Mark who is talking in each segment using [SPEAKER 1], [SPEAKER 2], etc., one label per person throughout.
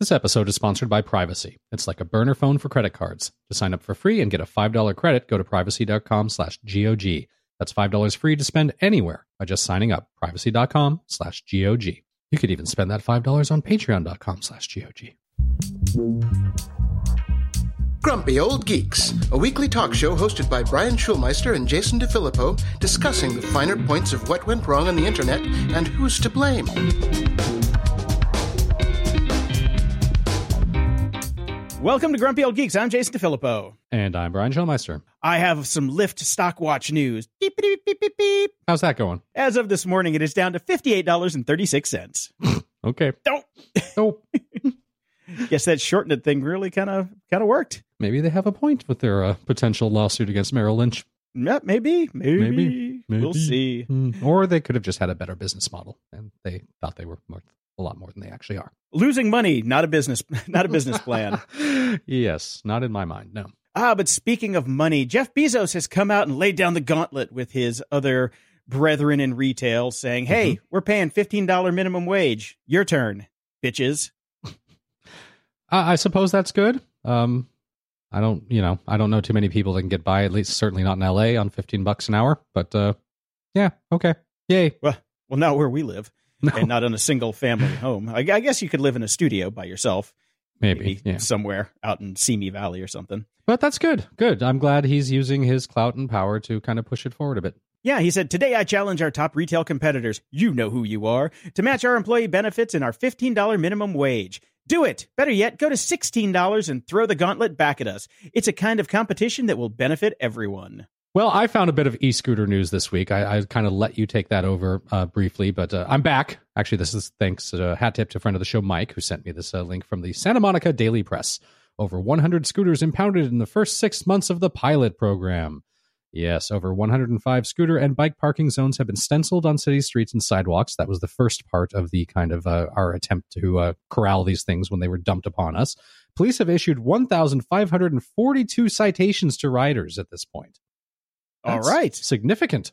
[SPEAKER 1] This episode is sponsored by Privacy. It's like a burner phone for credit cards. To sign up for free and get a $5 credit, go to privacy.com slash GOG. That's $5 free to spend anywhere by just signing up. Privacy.com slash GOG. You could even spend that $5 on patreon.com slash GOG.
[SPEAKER 2] Grumpy Old Geeks, a weekly talk show hosted by Brian Schulmeister and Jason DeFilippo, discussing the finer points of what went wrong on the internet and who's to blame.
[SPEAKER 3] Welcome to Grumpy Old Geeks. I'm Jason DeFilippo.
[SPEAKER 1] And I'm Brian Schulmeister.
[SPEAKER 3] I have some Lyft stock watch news. Beep, beep, beep, beep, beep.
[SPEAKER 1] How's that going?
[SPEAKER 3] As of this morning, it is down to $58.36.
[SPEAKER 1] Okay.
[SPEAKER 3] Oh,
[SPEAKER 1] Oh,
[SPEAKER 3] guess that shortened thing really kind of kind of worked.
[SPEAKER 1] maybe they have a point with their uh, potential lawsuit against Merrill Lynch.
[SPEAKER 3] Yep, maybe, maybe,
[SPEAKER 1] Maybe,
[SPEAKER 3] We'll see.
[SPEAKER 1] Hmm. Or they could have just had a better business model and they thought they were worth a lot more than they actually are.
[SPEAKER 3] Losing money, not a business, not a business plan.
[SPEAKER 1] yes, not in my mind. No.
[SPEAKER 3] Ah, but speaking of money, Jeff Bezos has come out and laid down the gauntlet with his other brethren in retail, saying, "Hey, we're paying fifteen dollar minimum wage. Your turn, bitches."
[SPEAKER 1] I I suppose that's good. Um, I don't, you know, I don't know too many people that can get by. At least, certainly not in L.A. on fifteen bucks an hour. But uh, yeah, okay, yay.
[SPEAKER 3] Well, well, not where we live,
[SPEAKER 1] No,
[SPEAKER 3] and not in a single family home. I, I guess you could live in a studio by yourself,
[SPEAKER 1] maybe, yeah.
[SPEAKER 3] somewhere out in Simi Valley or something.
[SPEAKER 1] But that's good. Good. I'm glad he's using his clout and power to kind of push it forward a bit.
[SPEAKER 3] Yeah, he said, Today I challenge our top retail competitors, you know who you are, to match our employee benefits and our $15 minimum wage. Do it! Better yet, go to $16 and throw the gauntlet back at us. It's a kind of competition that will benefit everyone.
[SPEAKER 1] Well, I found a bit of e-scooter news this week. I, I kind of let you take that over uh, briefly, but uh, I'm back. Actually, this is thanks to uh, hat tip to a friend of the show, Mike, who sent me this uh, link from the Santa Monica Daily Press. Over 100 scooters impounded in the first six months of the pilot program. Yes, over 105 scooter and bike parking zones have been stenciled on city streets and sidewalks. That was the first part of the kind of uh, our attempt to uh, corral these things when they were dumped upon us. Police have issued 1,542 citations to riders at this point.
[SPEAKER 3] All
[SPEAKER 1] That's
[SPEAKER 3] right.
[SPEAKER 1] Significant.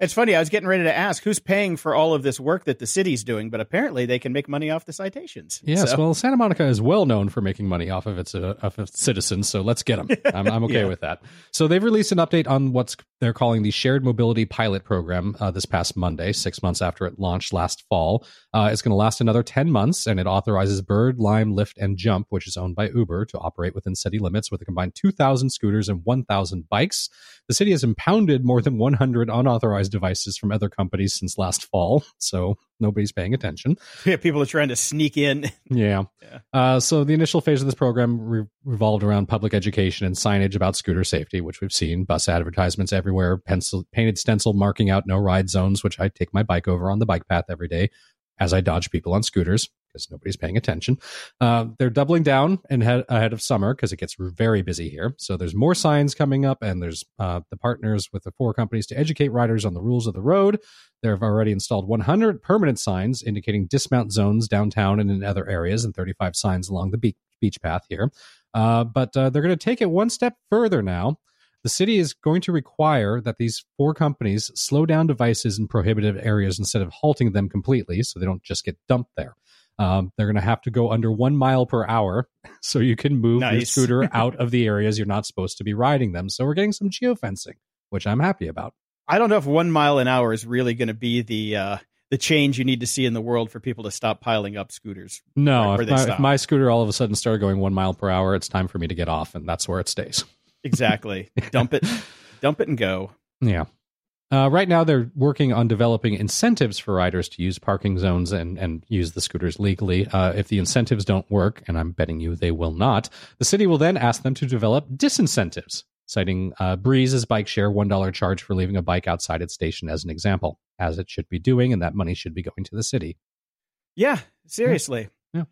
[SPEAKER 3] It's funny, I was getting ready to ask who's paying for all of this work that the city's doing, but apparently they can make money off the citations.
[SPEAKER 1] Yes,
[SPEAKER 3] So-
[SPEAKER 1] well, Santa Monica is well known for making money off of its uh, of its citizens, so let's get them. I'm, I'm okay
[SPEAKER 3] Yeah.
[SPEAKER 1] with that. So they've released an update on what's they're calling the Shared Mobility Pilot Program uh, this past Monday, six months after it launched last fall. Uh, it's going to last another 10 months, and it authorizes Bird, Lime, Lyft, and Jump, which is owned by Uber, to operate within city limits with a combined 2,000 scooters and 1,000 bikes. The city has impounded more than 100 unauthorized devices from other companies since last fall, so nobody's paying attention.
[SPEAKER 3] yeah, people are trying to sneak in.
[SPEAKER 1] Yeah.
[SPEAKER 3] Yeah.
[SPEAKER 1] Uh, so the initial phase of this program re- revolved around public education and signage about scooter safety, which we've seen, bus advertisements everywhere, pencil, painted stencil marking out no ride zones, which I take my bike over on the bike path every day as I dodge people on scooters because nobody's paying attention. Uh, they're doubling down and head, ahead of summer because it gets very busy here. So there's more signs coming up, and there's uh, the partners with the four companies to educate riders on the rules of the road. They've already installed 100 permanent signs indicating dismount zones downtown and in other areas, and 35 signs along the beach, beach path here. Uh, but uh, they're going to take it one step further now. The city is going to require that these four companies slow down devices in prohibitive areas instead of halting them completely so they don't just get dumped there. Um, they're going to have to go under one mile per hour so you can move your scooter out of the areas you're not supposed to be riding them. So we're getting some geofencing, which I'm happy about.
[SPEAKER 3] I don't know if one mile an hour is really going to be the uh, the change you need to see in the world for people to stop piling up scooters.
[SPEAKER 1] No, if, my, if my scooter all of a sudden started going one mile per hour, it's time for me to get off, and that's where it stays.
[SPEAKER 3] Exactly. dump it, dump it, and go.
[SPEAKER 1] Yeah. Uh, right now, they're working on developing incentives for riders to use parking zones and, and use the scooters legally. Uh, if the incentives don't work, and I'm betting you they will not, the city will then ask them to develop disincentives, citing uh, Breeze's bike share $1 charge for leaving a bike outside its station as an example, as it should be doing, and that money should be going to the city.
[SPEAKER 3] Yeah, seriously.
[SPEAKER 1] Yeah.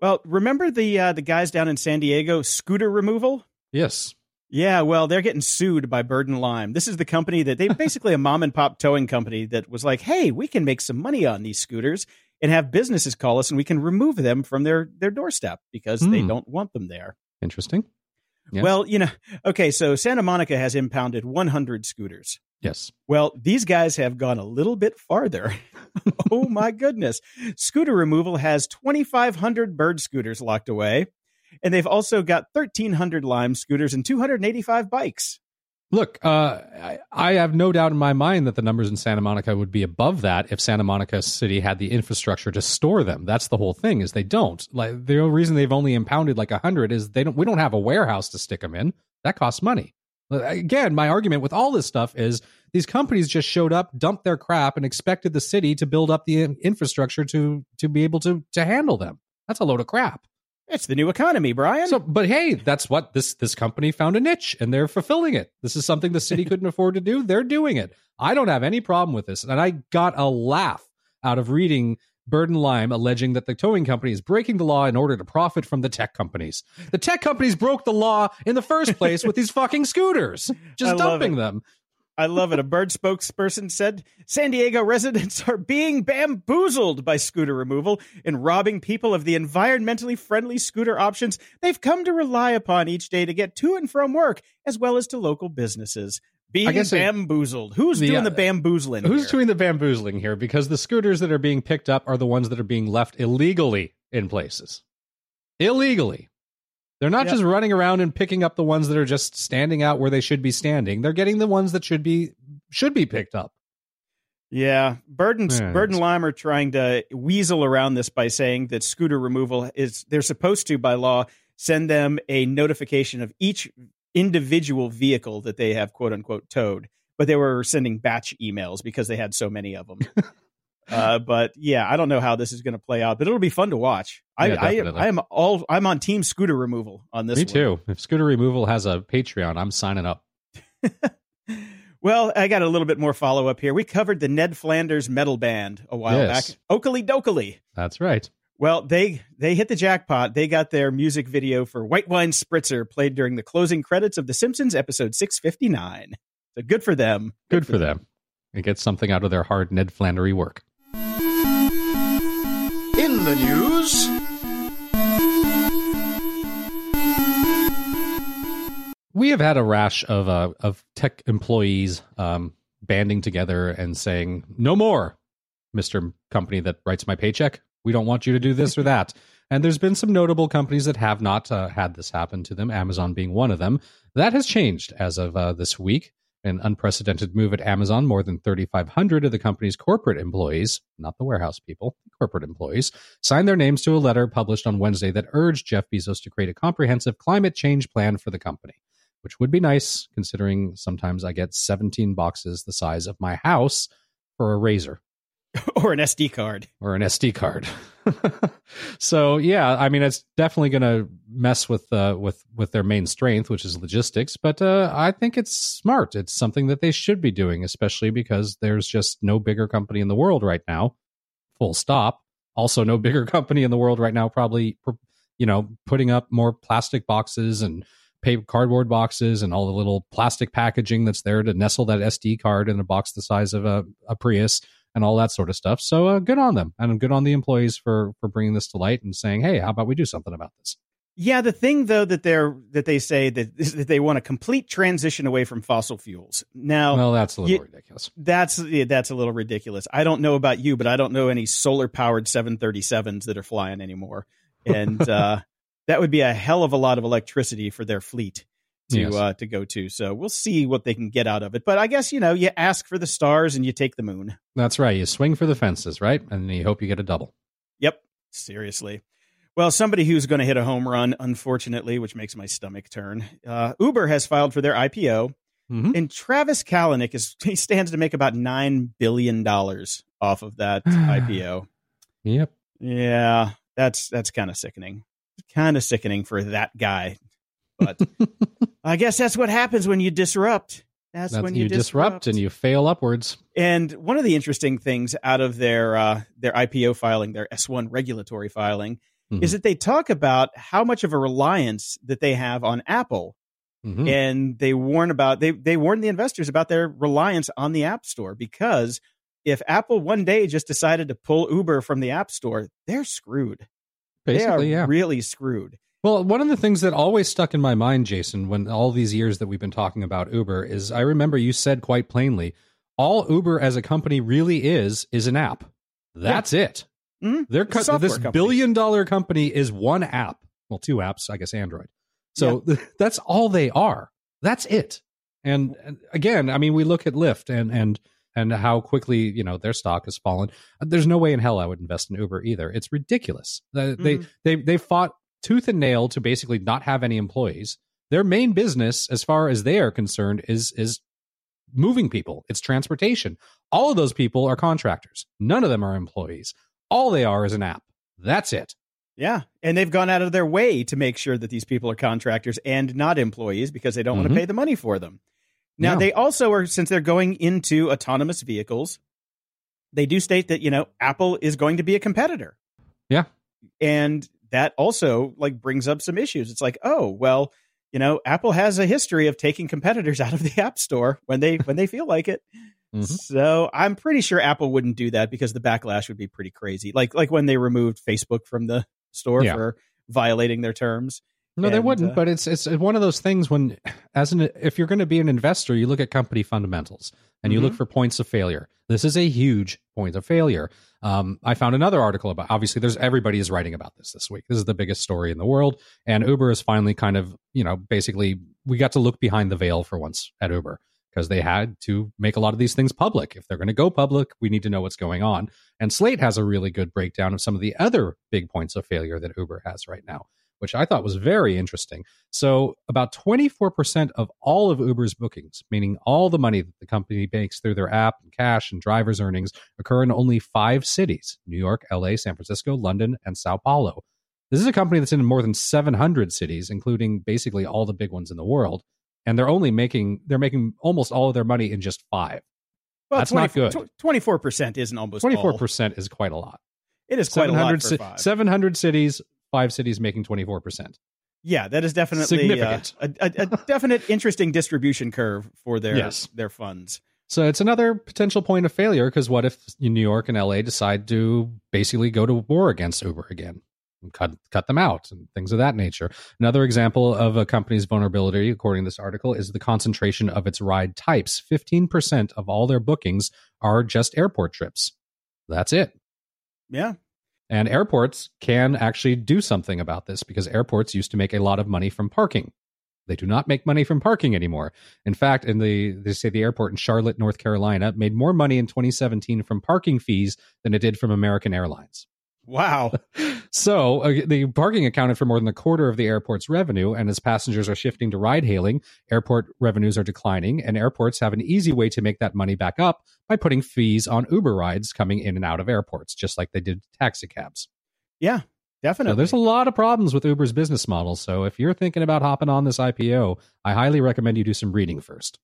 [SPEAKER 3] Well, remember the uh, the guys down in San Diego scooter removal?
[SPEAKER 1] Yes.
[SPEAKER 3] Yeah, well, they're getting sued by Bird and Lime. This is the company that they basically a mom and pop towing company that was like, "Hey, we can make some money on these scooters and have businesses call us and we can remove them from their their doorstep because they
[SPEAKER 1] Hmm.
[SPEAKER 3] don't want them there."
[SPEAKER 1] Interesting. Yeah.
[SPEAKER 3] Well, you know, okay, so Santa Monica has impounded 100 scooters.
[SPEAKER 1] Yes.
[SPEAKER 3] Well, these guys have gone a little bit farther. oh my goodness. Scooter removal has 2,500 bird scooters locked away, and they've also got 1,300 Lime scooters and 285 bikes.
[SPEAKER 1] Look, uh, I, I have no doubt in my mind that the numbers in Santa Monica would be above that if Santa Monica City had the infrastructure to store them. That's the whole thing. Is they don't. Like the only reason they've only impounded like hundred is they don't. We don't have a warehouse to stick them in. That costs money. Again, my argument with all this stuff is these companies just showed up, dumped their crap, and expected the city to build up the infrastructure to to be able to to handle them. That's a load of crap.
[SPEAKER 3] It's the new economy, Brian.
[SPEAKER 1] So, but hey, that's what this this company found a niche, and they're fulfilling it. This is something the city couldn't afford to do. They're doing it. I don't have any problem with this, and I got a laugh out of reading Bird and Lime alleging that the towing company is breaking the law in order to profit from the tech companies. The tech companies broke the law in the first place with these fucking scooters, just dumping them.
[SPEAKER 3] I love it. A bird spokesperson said San Diego residents are being bamboozled by scooter removal and robbing people of the environmentally friendly scooter options they've come to rely upon each day to get to and from work, as well as to local businesses. Being bamboozled. It, who's the, doing the uh, bamboozling?
[SPEAKER 1] Who's
[SPEAKER 3] here?
[SPEAKER 1] doing the bamboozling here? Because the scooters that are being picked up are the ones that are being left illegally in places. Illegally. They're not yep. just running around and picking up the ones that are just standing out where they should be standing. They're getting the ones that should be should be picked up.
[SPEAKER 3] Yeah, Bird and, yeah, Bird and Lime are trying to weasel around this by saying that scooter removal is they're supposed to by law send them a notification of each individual vehicle that they have quote unquote towed, but they were sending batch emails because they had so many of them. Uh, but yeah, I don't know how this is going to play out, but it'll be fun to watch. I, yeah, I, I am all I'm on team scooter removal on this.
[SPEAKER 1] Me
[SPEAKER 3] one.
[SPEAKER 1] too. If scooter removal has a Patreon, I'm signing up.
[SPEAKER 3] well, I got a little bit more follow up here. We covered the Ned Flanders metal band a while yes. back. Okilly Dokilly.
[SPEAKER 1] That's right.
[SPEAKER 3] Well, they they hit the jackpot. They got their music video for White Wine Spritzer played during the closing credits of The Simpsons episode 659. So good for them.
[SPEAKER 1] Good, good for, them. them. It gets something out of their hard Ned Flandery work.
[SPEAKER 2] The news.
[SPEAKER 1] We have had a rash of uh, of tech employees um, banding together and saying, "No more, Mister Company that writes my paycheck. We don't want you to do this or that." And there's been some notable companies that have not uh, had this happen to them, Amazon being one of them. That has changed as of uh, this week an unprecedented move at Amazon. More than 3,500 of the company's corporate employees, not the warehouse people, corporate employees, signed their names to a letter published on Wednesday that urged Jeff Bezos to create a comprehensive climate change plan for the company, which would be nice considering sometimes I get 17 boxes the size of my house for a razor.
[SPEAKER 3] or an SD card.
[SPEAKER 1] Or an SD card. so yeah, I mean it's definitely going to mess with uh, with with their main strength, which is logistics. But uh, I think it's smart. It's something that they should be doing, especially because there's just no bigger company in the world right now. Full stop. Also, no bigger company in the world right now. Probably, you know, putting up more plastic boxes and paper cardboard boxes and all the little plastic packaging that's there to nestle that SD card in a box the size of a, a Prius and all that sort of stuff. So uh, good on them, and good on the employees for for bringing this to light and saying, "Hey, how about we do something about this?"
[SPEAKER 3] Yeah, the thing though that they're that they say that, that they want a complete transition away from fossil fuels. Now,
[SPEAKER 1] well, that's a little you, ridiculous.
[SPEAKER 3] That's yeah, that's a little ridiculous. I don't know about you, but I don't know any solar powered 737s that are flying anymore, and uh, that would be a hell of a lot of electricity for their fleet to yes. uh, to go to. So we'll see what they can get out of it. But I guess you know you ask for the stars and you take the moon.
[SPEAKER 1] That's right. You swing for the fences, right? And you hope you get a double.
[SPEAKER 3] Yep. Seriously. Well, somebody who's going to hit a home run, unfortunately, which makes my stomach turn. Uh, Uber has filed for their IPO, mm-hmm. and Travis Kalanick is he stands to make about nine billion dollars off of that IPO.
[SPEAKER 1] Yep.
[SPEAKER 3] Yeah, that's that's kind of sickening. Kind of sickening for that guy but I guess that's what happens when you disrupt. That's, that's when you, you disrupt. disrupt.
[SPEAKER 1] and you fail upwards.
[SPEAKER 3] And one of the interesting things out of their uh, their IPO filing, their S one regulatory filing, mm-hmm. is that they talk about how much of a reliance that they have on Apple, mm-hmm. and they warn about they they warn the investors about their reliance on the App Store because if Apple one day just decided to pull Uber from the App Store, they're screwed.
[SPEAKER 1] Basically,
[SPEAKER 3] they are
[SPEAKER 1] yeah.
[SPEAKER 3] really screwed.
[SPEAKER 1] Well, one of the things that always stuck in my mind, Jason, when all these years that we've been talking about Uber, is I remember you said quite plainly, all Uber as a company really is is an app. That's yeah. it. Mm-hmm. They're co- this company. billion dollar company is one app. Well, two apps, I guess Android. So yeah. that's all they are. That's it. And, and again, I mean, we look at Lyft and and and how quickly you know their stock has fallen. There's no way in hell I would invest in Uber either. It's ridiculous. Mm-hmm. They they they fought tooth and nail to basically not have any employees. Their main business, as far as they are concerned, is is moving people. It's transportation. All of those people are contractors. None of them are employees. All they are is an app. That's it.
[SPEAKER 3] Yeah. And they've gone out of their way to make sure that these people are contractors and not employees because they don't mm-hmm. want to pay the money for them. Now, they also are, since they're going into autonomous vehicles, they do state that, you know, Apple is going to be a competitor.
[SPEAKER 1] Yeah.
[SPEAKER 3] And that also like brings up some issues. It's like, oh, well, you know, Apple has a history of taking competitors out of the App Store when they when they feel like it. Mm-hmm. So I'm pretty sure Apple wouldn't do that because the backlash would be pretty crazy. Like like when they removed Facebook from the store yeah. for violating their terms.
[SPEAKER 1] No, and, they wouldn't. Uh, but it's it's one of those things when, as an if you're going to be an investor, you look at company fundamentals and you mm-hmm. look for points of failure. This is a huge point of failure. Um, I found another article about. Obviously, there's everybody is writing about this this week. This is the biggest story in the world, and Uber is finally kind of you know basically we got to look behind the veil for once at Uber because they had to make a lot of these things public. If they're going to go public, we need to know what's going on. And Slate has a really good breakdown of some of the other big points of failure that Uber has right now which I thought was very interesting. So, about 24% of all of Uber's bookings, meaning all the money that the company makes through their app and cash and driver's earnings, occur in only five cities New York, LA, San Francisco, London, and Sao Paulo. This is a company that's in more than 700 cities, including basically all the big ones in the world. And they're only making they're making almost all of their money in just five. Well, that's 20, not good.
[SPEAKER 3] Twenty four percent isn't almost
[SPEAKER 1] twenty four percent is quite a lot.
[SPEAKER 3] It is quite a lot for five.
[SPEAKER 1] Seven hundred cities, five cities making 24%.
[SPEAKER 3] Yeah, that is definitely uh, a, a, a definite interesting distribution curve for their yes. their funds.
[SPEAKER 1] So it's another potential point of failure because what if New York and LA decide to basically go to war against Uber again? And cut cut them out and things of that nature. Another example of a company's vulnerability, according to this article, is the concentration of its ride types. Fifteen percent of all their bookings are just airport trips. That's it.
[SPEAKER 3] Yeah,
[SPEAKER 1] and airports can actually do something about this because airports used to make a lot of money from parking. They do not make money from parking anymore. In fact, in the they say the airport in Charlotte, North Carolina, made more money in 2017 from parking fees than it did from American Airlines.
[SPEAKER 3] Wow.
[SPEAKER 1] so uh, the parking accounted for more than a quarter of the airport's revenue. And as passengers are shifting to ride hailing, airport revenues are declining. And airports have an easy way to make that money back up by putting fees on Uber rides coming in and out of airports, just like they did taxi cabs.
[SPEAKER 3] Yeah, definitely.
[SPEAKER 1] So there's a lot of problems with Uber's business model. So if you're thinking about hopping on this IPO, I highly recommend you do some reading first.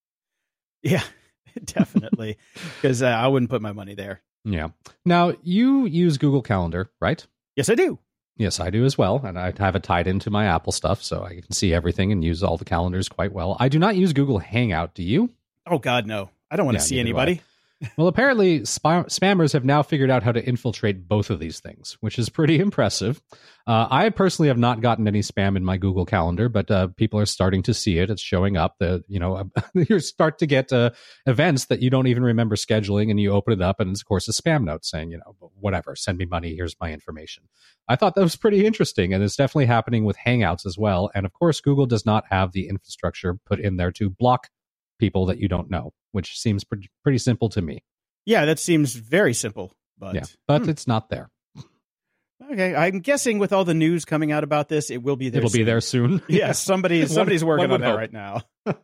[SPEAKER 3] Yeah, definitely. Because uh, I wouldn't put my money there.
[SPEAKER 1] Yeah. Now, you use Google Calendar, right?
[SPEAKER 3] Yes, I do.
[SPEAKER 1] Yes, I do as well. And I have it tied into my Apple stuff so I can see everything and use all the calendars quite well. I do not use Google Hangout. Do you?
[SPEAKER 3] Oh, God, no. I don't want to yeah, see anybody
[SPEAKER 1] well, apparently, sp- spammers have now figured out how to infiltrate both of these things, which is pretty impressive. Uh, I personally have not gotten any spam in my Google Calendar, but uh, people are starting to see it. It's showing up. The you know you start to get uh, events that you don't even remember scheduling, and you open it up, and it's of course a spam note saying you know whatever, send me money. Here's my information. I thought that was pretty interesting, and it's definitely happening with Hangouts as well. And of course, Google does not have the infrastructure put in there to block people that you don't know, which seems pretty, pretty simple to me.
[SPEAKER 3] Yeah, that seems very simple, but yeah,
[SPEAKER 1] but hmm. it's not there.
[SPEAKER 3] Okay, I'm guessing with all the news coming out about this, it will be there.
[SPEAKER 1] It'll
[SPEAKER 3] soon.
[SPEAKER 1] be there soon.
[SPEAKER 3] yeah, somebody somebody's working on that right now. oh,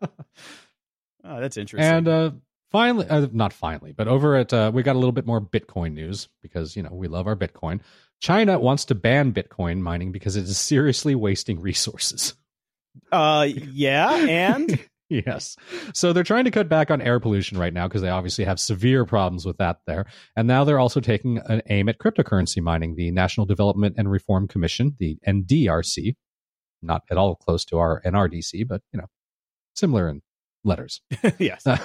[SPEAKER 3] that's interesting.
[SPEAKER 1] And uh, finally, uh, not finally, but over at uh, we got a little bit more Bitcoin news because you know we love our Bitcoin. China wants to ban Bitcoin mining because it is seriously wasting resources.
[SPEAKER 3] Uh, yeah, and
[SPEAKER 1] yes. So they're trying to cut back on air pollution right now because they obviously have severe problems with that there. And now they're also taking an aim at cryptocurrency mining. The National Development and Reform Commission, the NDRC, not at all close to our NRDC, but you know, similar in letters.
[SPEAKER 3] yes.
[SPEAKER 1] Uh,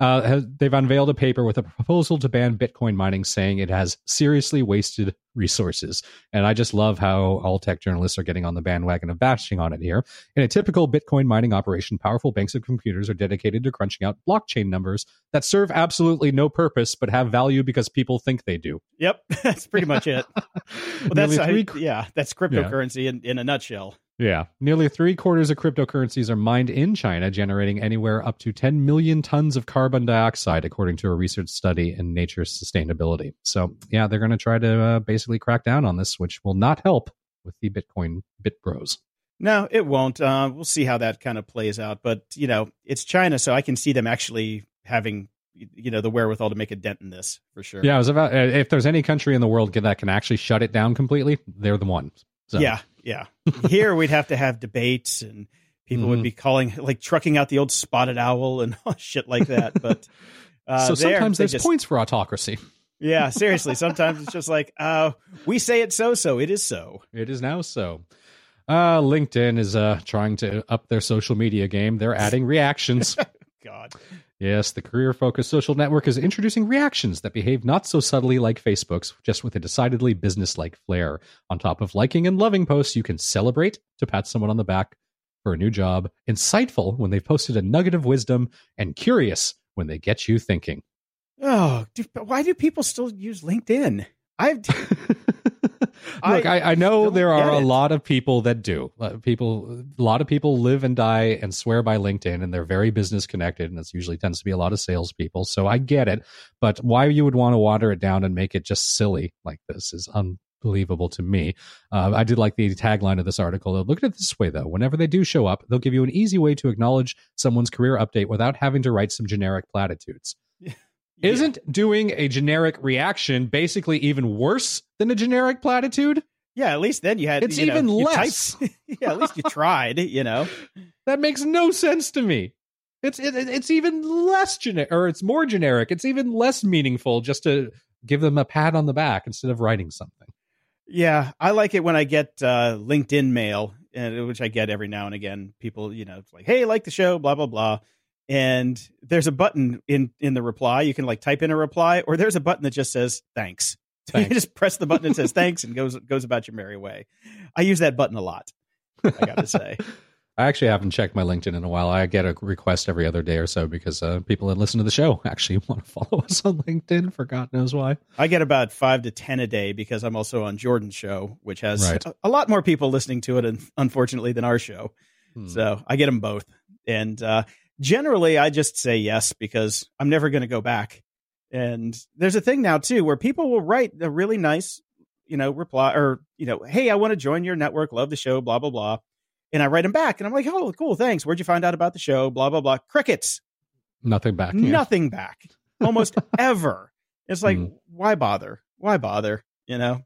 [SPEAKER 1] has, they've unveiled a paper with a proposal to ban Bitcoin mining, saying it has seriously wasted resources. And I just love how all tech journalists are getting on the bandwagon of bashing on it here. In a typical Bitcoin mining operation, powerful banks of computers are dedicated to crunching out blockchain numbers that serve absolutely no purpose but have value because people think they do.
[SPEAKER 3] Yep, that's pretty much it. well, that's I, yeah, that's cryptocurrency yeah. in, in a nutshell.
[SPEAKER 1] Yeah. Nearly three quarters of cryptocurrencies are mined in China, generating anywhere up to 10 million tons of carbon dioxide, according to a research study in Nature Sustainability. So, yeah, they're going to try to uh, basically crack down on this, which will not help with the Bitcoin bit bros.
[SPEAKER 3] No, it won't. Uh, we'll see how that kind of plays out. But, you know, it's China, so I can see them actually having you know the wherewithal to make a dent in this for sure.
[SPEAKER 1] Yeah, I was about if there's any country in the world that can actually shut it down completely, they're the one.
[SPEAKER 3] So. Yeah, yeah. Here we'd have to have debates and people mm-hmm. would be calling like trucking out the old spotted owl and shit like that. But
[SPEAKER 1] uh, so sometimes there's just, points for autocracy.
[SPEAKER 3] Yeah, seriously. Sometimes it's just like, uh, we say it so, so it is so.
[SPEAKER 1] It is now so. Uh, LinkedIn is uh, trying to up their social media game. They're adding reactions.
[SPEAKER 3] God.
[SPEAKER 1] Yes, the career focused social network is introducing reactions that behave not so subtly like Facebook's, just with a decidedly business like flair. On top of liking and loving posts, you can celebrate to pat someone on the back for a new job, insightful when they've posted a nugget of wisdom, and curious when they get you thinking.
[SPEAKER 3] Oh, why do people still use LinkedIn? I've
[SPEAKER 1] Look, I, I, know there are a lot of people that do. Uh, people, a lot of people live and die and swear by LinkedIn, and they're very business connected, and it usually tends to be a lot of salespeople. So I get it, but why you would want to water it down and make it just silly like this is unbelievable to me. Uh, I did like the tagline of this article. Look at it this way, though: whenever they do show up, they'll give you an easy way to acknowledge someone's career update without having to write some generic platitudes. Yeah. Isn't doing a generic reaction basically even worse than a generic platitude?
[SPEAKER 3] Yeah, at least then you had.
[SPEAKER 1] It's
[SPEAKER 3] you
[SPEAKER 1] even
[SPEAKER 3] know,
[SPEAKER 1] less.
[SPEAKER 3] yeah, at least you tried. You know,
[SPEAKER 1] that makes no sense to me. It's it, it's even less generic, or it's more generic. It's even less meaningful just to give them a pat on the back instead of writing something.
[SPEAKER 3] Yeah, I like it when I get uh, LinkedIn mail, which I get every now and again. People, you know, it's like, "Hey, like the show," blah blah blah and there's a button in in the reply you can like type in a reply or there's a button that just says thanks, thanks. you just press the button that says thanks and goes goes about your merry way i use that button a lot i gotta say
[SPEAKER 1] I actually haven't checked my LinkedIn in a while. I get a request every other day or so because uh, people that listen to the show actually want to follow us on LinkedIn for God knows why.
[SPEAKER 3] I get about five to 10 a day because I'm also on Jordan's show, which has right. a, a, lot more people listening to it, unfortunately, than our show. Hmm. So I get them both. And uh, generally I just say yes because I'm never going to go back. And there's a thing now too where people will write a really nice, you know, reply or, you know, hey, I want to join your network, love the show, blah, blah, blah. And I write them back and I'm like, oh, cool, thanks. Where'd you find out about the show? Blah, blah, blah. Crickets.
[SPEAKER 1] Nothing back.
[SPEAKER 3] Yeah. Nothing back. Almost ever. It's like, mm. why bother? Why bother? You know?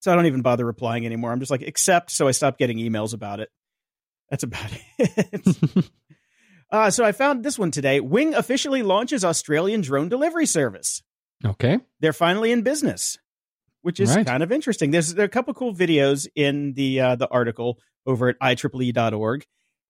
[SPEAKER 3] So I don't even bother replying anymore. I'm just like, accept. So I stop getting emails about it. That's about it. Uh, so I found this one today. Wing officially launches Australian drone delivery service.
[SPEAKER 1] Okay.
[SPEAKER 3] They're finally in business, which is right. kind of interesting. There's there are a couple cool videos in the uh, the article over at IEEE.org.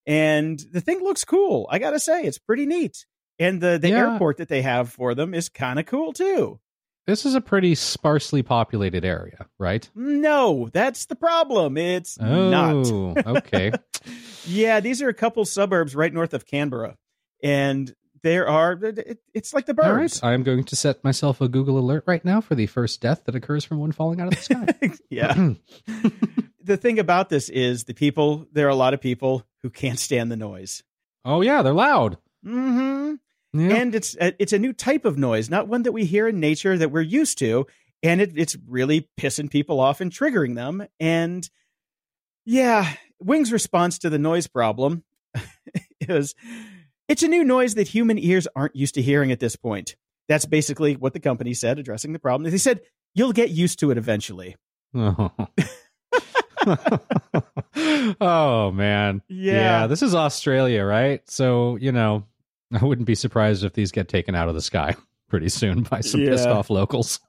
[SPEAKER 3] And the thing looks cool. I got to say, it's pretty neat. And the, the yeah. airport that they have for them is kind of cool too.
[SPEAKER 1] This is a pretty sparsely populated area, right?
[SPEAKER 3] No, that's the problem. It's
[SPEAKER 1] oh,
[SPEAKER 3] not.
[SPEAKER 1] okay.
[SPEAKER 3] Yeah, these are a couple suburbs right north of Canberra, and there are it, it's like the birds. All right,
[SPEAKER 1] I am going to set myself a Google alert right now for the first death that occurs from one falling out of the sky.
[SPEAKER 3] yeah. the thing about this is the people. There are a lot of people who can't stand the noise.
[SPEAKER 1] Oh yeah, they're loud.
[SPEAKER 3] Hmm. Yeah. And it's a, it's a new type of noise, not one that we hear in nature that we're used to, and it, it's really pissing people off and triggering them. And yeah, Wing's response to the noise problem is it's a new noise that human ears aren't used to hearing at this point. That's basically what the company said addressing the problem. They said, you'll get used to it eventually.
[SPEAKER 1] Oh, oh man.
[SPEAKER 3] Yeah.
[SPEAKER 1] yeah. This is Australia, right? So, you know, I wouldn't be surprised if these get taken out of the sky pretty soon by some yeah. pissed off locals.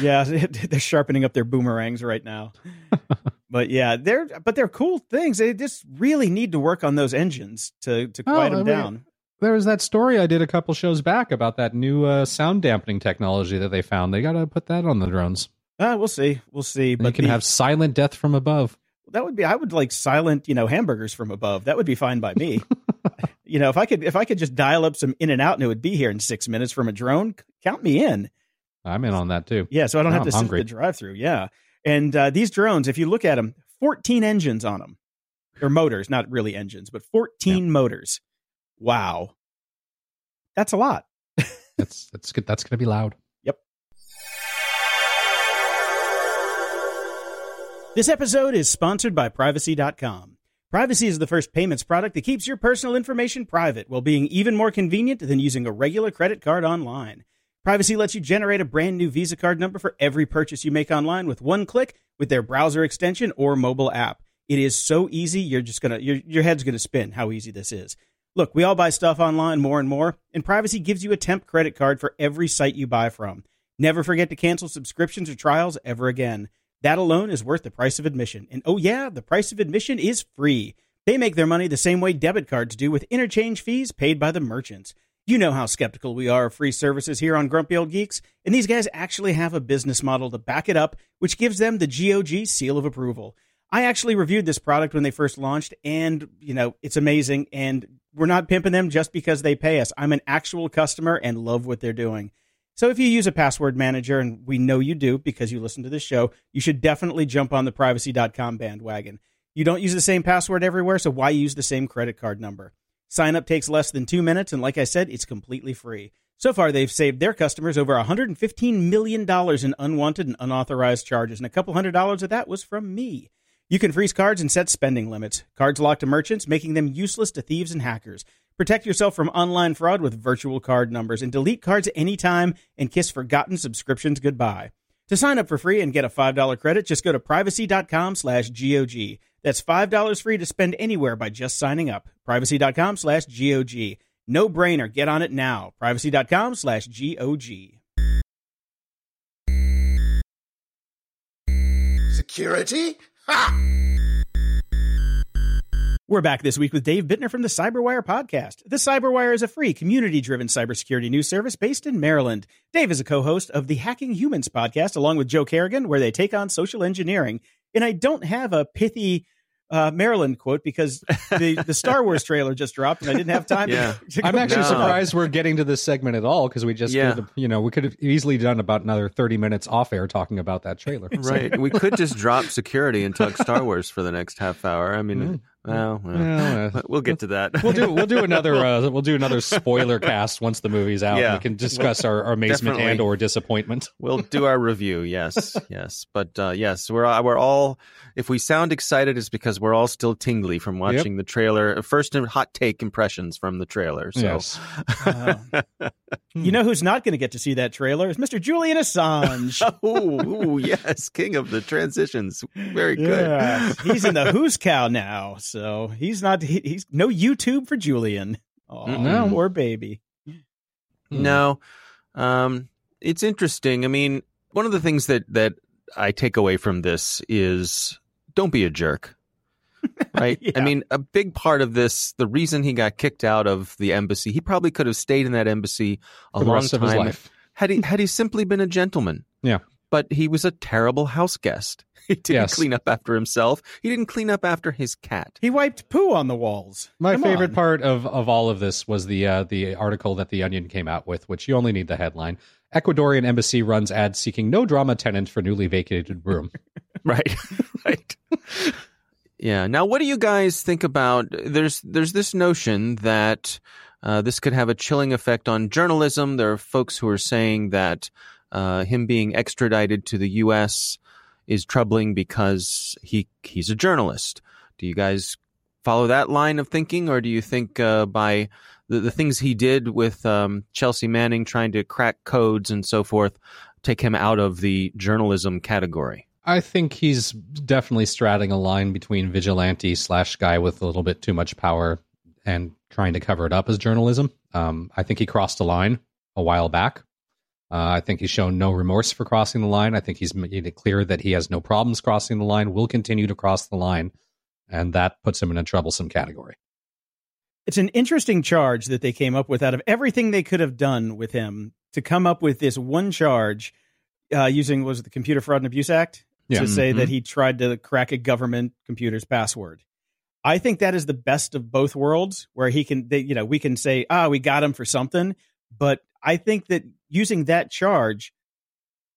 [SPEAKER 3] Yeah, they're sharpening up their boomerangs right now. but yeah, they're but they're cool things. They just really need to work on those engines to to quiet oh, them I mean, down.
[SPEAKER 1] there was that story I did a couple shows back about that new uh, sound dampening technology that they found. They got to put that on the drones.
[SPEAKER 3] Uh, we'll see. We'll see.
[SPEAKER 1] But
[SPEAKER 3] But
[SPEAKER 1] you can
[SPEAKER 3] the-
[SPEAKER 1] have silent death from above.
[SPEAKER 3] that would be. I would like silent, you know, hamburgers from above. That would be fine by me. you know, if I could, if I could just dial up some In-N-Out, and it would be here in six minutes from a drone. Count me in.
[SPEAKER 1] I'm in on that too.
[SPEAKER 3] Yeah, so I don't
[SPEAKER 1] Now
[SPEAKER 3] have to
[SPEAKER 1] I'm
[SPEAKER 3] sit
[SPEAKER 1] hungry.
[SPEAKER 3] the drive-through. Yeah, and uh, these drones, if you look at them, 14 engines on them, or motors, not really engines, but 14 motors. Wow, that's a lot.
[SPEAKER 1] That's that's good. That's going to be loud. Yep.
[SPEAKER 3] This episode is sponsored by Privacy.com. Privacy is the first payments product that keeps your personal information private while being even more convenient than using a regular credit card online. Privacy lets you generate a brand new Visa card number for every purchase you make online with one click with their browser extension or mobile app. It is so easy, you're just gonna your your head's gonna spin how easy this is. Look, we all buy stuff online more and more, and Privacy gives you a temp credit card for every site you buy from. Never forget to cancel subscriptions or trials ever again. That alone is worth the price of admission. And oh, yeah, the price of admission is free. They make their money the same way debit cards do with interchange fees paid by the merchants. You know how skeptical we are of free services here on Grumpy Old Geeks, and these guys actually have a business model to back it up, which gives them the GOG seal of approval. I actually reviewed this product when they first launched, and you know it's amazing. And we're not pimping them just because they pay us. I'm an actual customer and love what they're doing. So if you use a password manager, and we know you do because you listen to this show, you should definitely jump on the privacy.com bandwagon. You don't use the same password everywhere, so why use the same credit card number? Sign up takes less than two minutes, and like I said, it's completely free. So far, they've saved their customers over $115 million in unwanted and unauthorized charges, and a couple hundred dollars of that was from me. You can freeze cards and set spending limits. Cards locked to merchants, making them useless to thieves and hackers. Protect yourself from online fraud with virtual card numbers and delete cards anytime and kiss forgotten subscriptions goodbye. To sign up for free and get a $5 credit, just go to privacy.com slash GOG. That's $5 free to spend anywhere by just signing up. Privacy.com slash GOG. No brainer. Get on it now. Privacy.com slash GOG.
[SPEAKER 2] Security? Ha!
[SPEAKER 3] We're back this week with Dave Bittner from the Cyberwire podcast. The Cyberwire is a free, community driven cybersecurity news service based in Maryland. Dave is a co host of the Hacking Humans podcast along with Joe Carrigan, where they take on social engineering. And I don't have a pithy uh, Maryland quote because the, the Star Wars trailer just dropped and I didn't have time
[SPEAKER 4] Yeah.
[SPEAKER 3] to, to
[SPEAKER 1] I'm actually.
[SPEAKER 4] No.
[SPEAKER 1] surprised we're getting to this segment at all because we just,
[SPEAKER 4] Yeah.
[SPEAKER 1] could've- you know, we could have easily done about another 30 minutes off air talking about that trailer.
[SPEAKER 4] Right. We could just drop security and talk Star Wars for the next half hour. I mean,
[SPEAKER 1] Mm.
[SPEAKER 4] Well, well,
[SPEAKER 1] Well, uh,
[SPEAKER 4] we'll get to that.
[SPEAKER 1] we'll do we'll do another uh, we'll do another spoiler cast once the movie's out.
[SPEAKER 4] Yeah.
[SPEAKER 1] We can discuss our, our amazement
[SPEAKER 4] Definitely.
[SPEAKER 1] and or disappointment.
[SPEAKER 4] We'll do our review. Yes, yes, but uh, yes, we're we're all. If we sound excited, it's because we're all still tingly from watching the trailer. First, hot take impressions from the trailer. So,
[SPEAKER 1] Yes.
[SPEAKER 3] Wow. you know who's not going to get to see that trailer is Mr. Julian Assange.
[SPEAKER 4] oh, ooh, yes, king of the transitions. Very good.
[SPEAKER 3] Yeah, he's in the Who's Cow now, so he's not. He, he's no YouTube for Julian. Oh,
[SPEAKER 4] Mm-mm.
[SPEAKER 3] poor baby.
[SPEAKER 4] No, um, it's interesting. I mean, one of the things that that I take away from this is don't be a jerk. Right? I mean, a big part of this, the reason he got kicked out of the embassy, he probably could have stayed in that embassy a
[SPEAKER 1] For the
[SPEAKER 4] long
[SPEAKER 1] rest
[SPEAKER 4] time
[SPEAKER 1] of his life.
[SPEAKER 4] had he had he simply been a gentleman.
[SPEAKER 1] Yeah.
[SPEAKER 4] But he was a terrible house guest. He didn't
[SPEAKER 1] Yes.
[SPEAKER 4] clean up after himself. He didn't clean up after his cat.
[SPEAKER 3] He wiped poo on the walls.
[SPEAKER 1] My
[SPEAKER 3] Come
[SPEAKER 1] favorite
[SPEAKER 3] on.
[SPEAKER 1] part of, of all of this was the uh, the article that the Onion came out with, which you only need the headline. Ecuadorian embassy runs ad seeking no drama tenant for newly vacated room.
[SPEAKER 4] Right. right. Yeah. Now, what do you guys think about? There's there's this notion that uh, this could have a chilling effect on journalism. There are folks who are saying that uh, him being extradited to the U.S. is troubling because he he's a journalist. Do you guys follow that line of thinking, or do you think uh, by the, the things he did with um, Chelsea Manning trying to crack codes and so forth, take him out of the journalism category?
[SPEAKER 1] I think he's definitely straddling a line between vigilante slash guy with a little bit too much power and trying to cover it up as journalism. Um, I think he crossed a line a while back. Uh, I think he's shown no remorse for crossing the line. I think he's made it clear that he has no problems crossing the line, will continue to cross the line, and that puts him in a troublesome category.
[SPEAKER 3] It's an interesting charge that they came up with out of everything they could have done with him to come up with this one charge uh, using was it the Computer Fraud and Abuse Act
[SPEAKER 1] Yeah.
[SPEAKER 3] to say that
[SPEAKER 4] Mhm.
[SPEAKER 3] he tried to crack a government computer's password. I think that is the best of both worlds, where he can, they, you know, we can say, ah, we got him for something, but I think that using that charge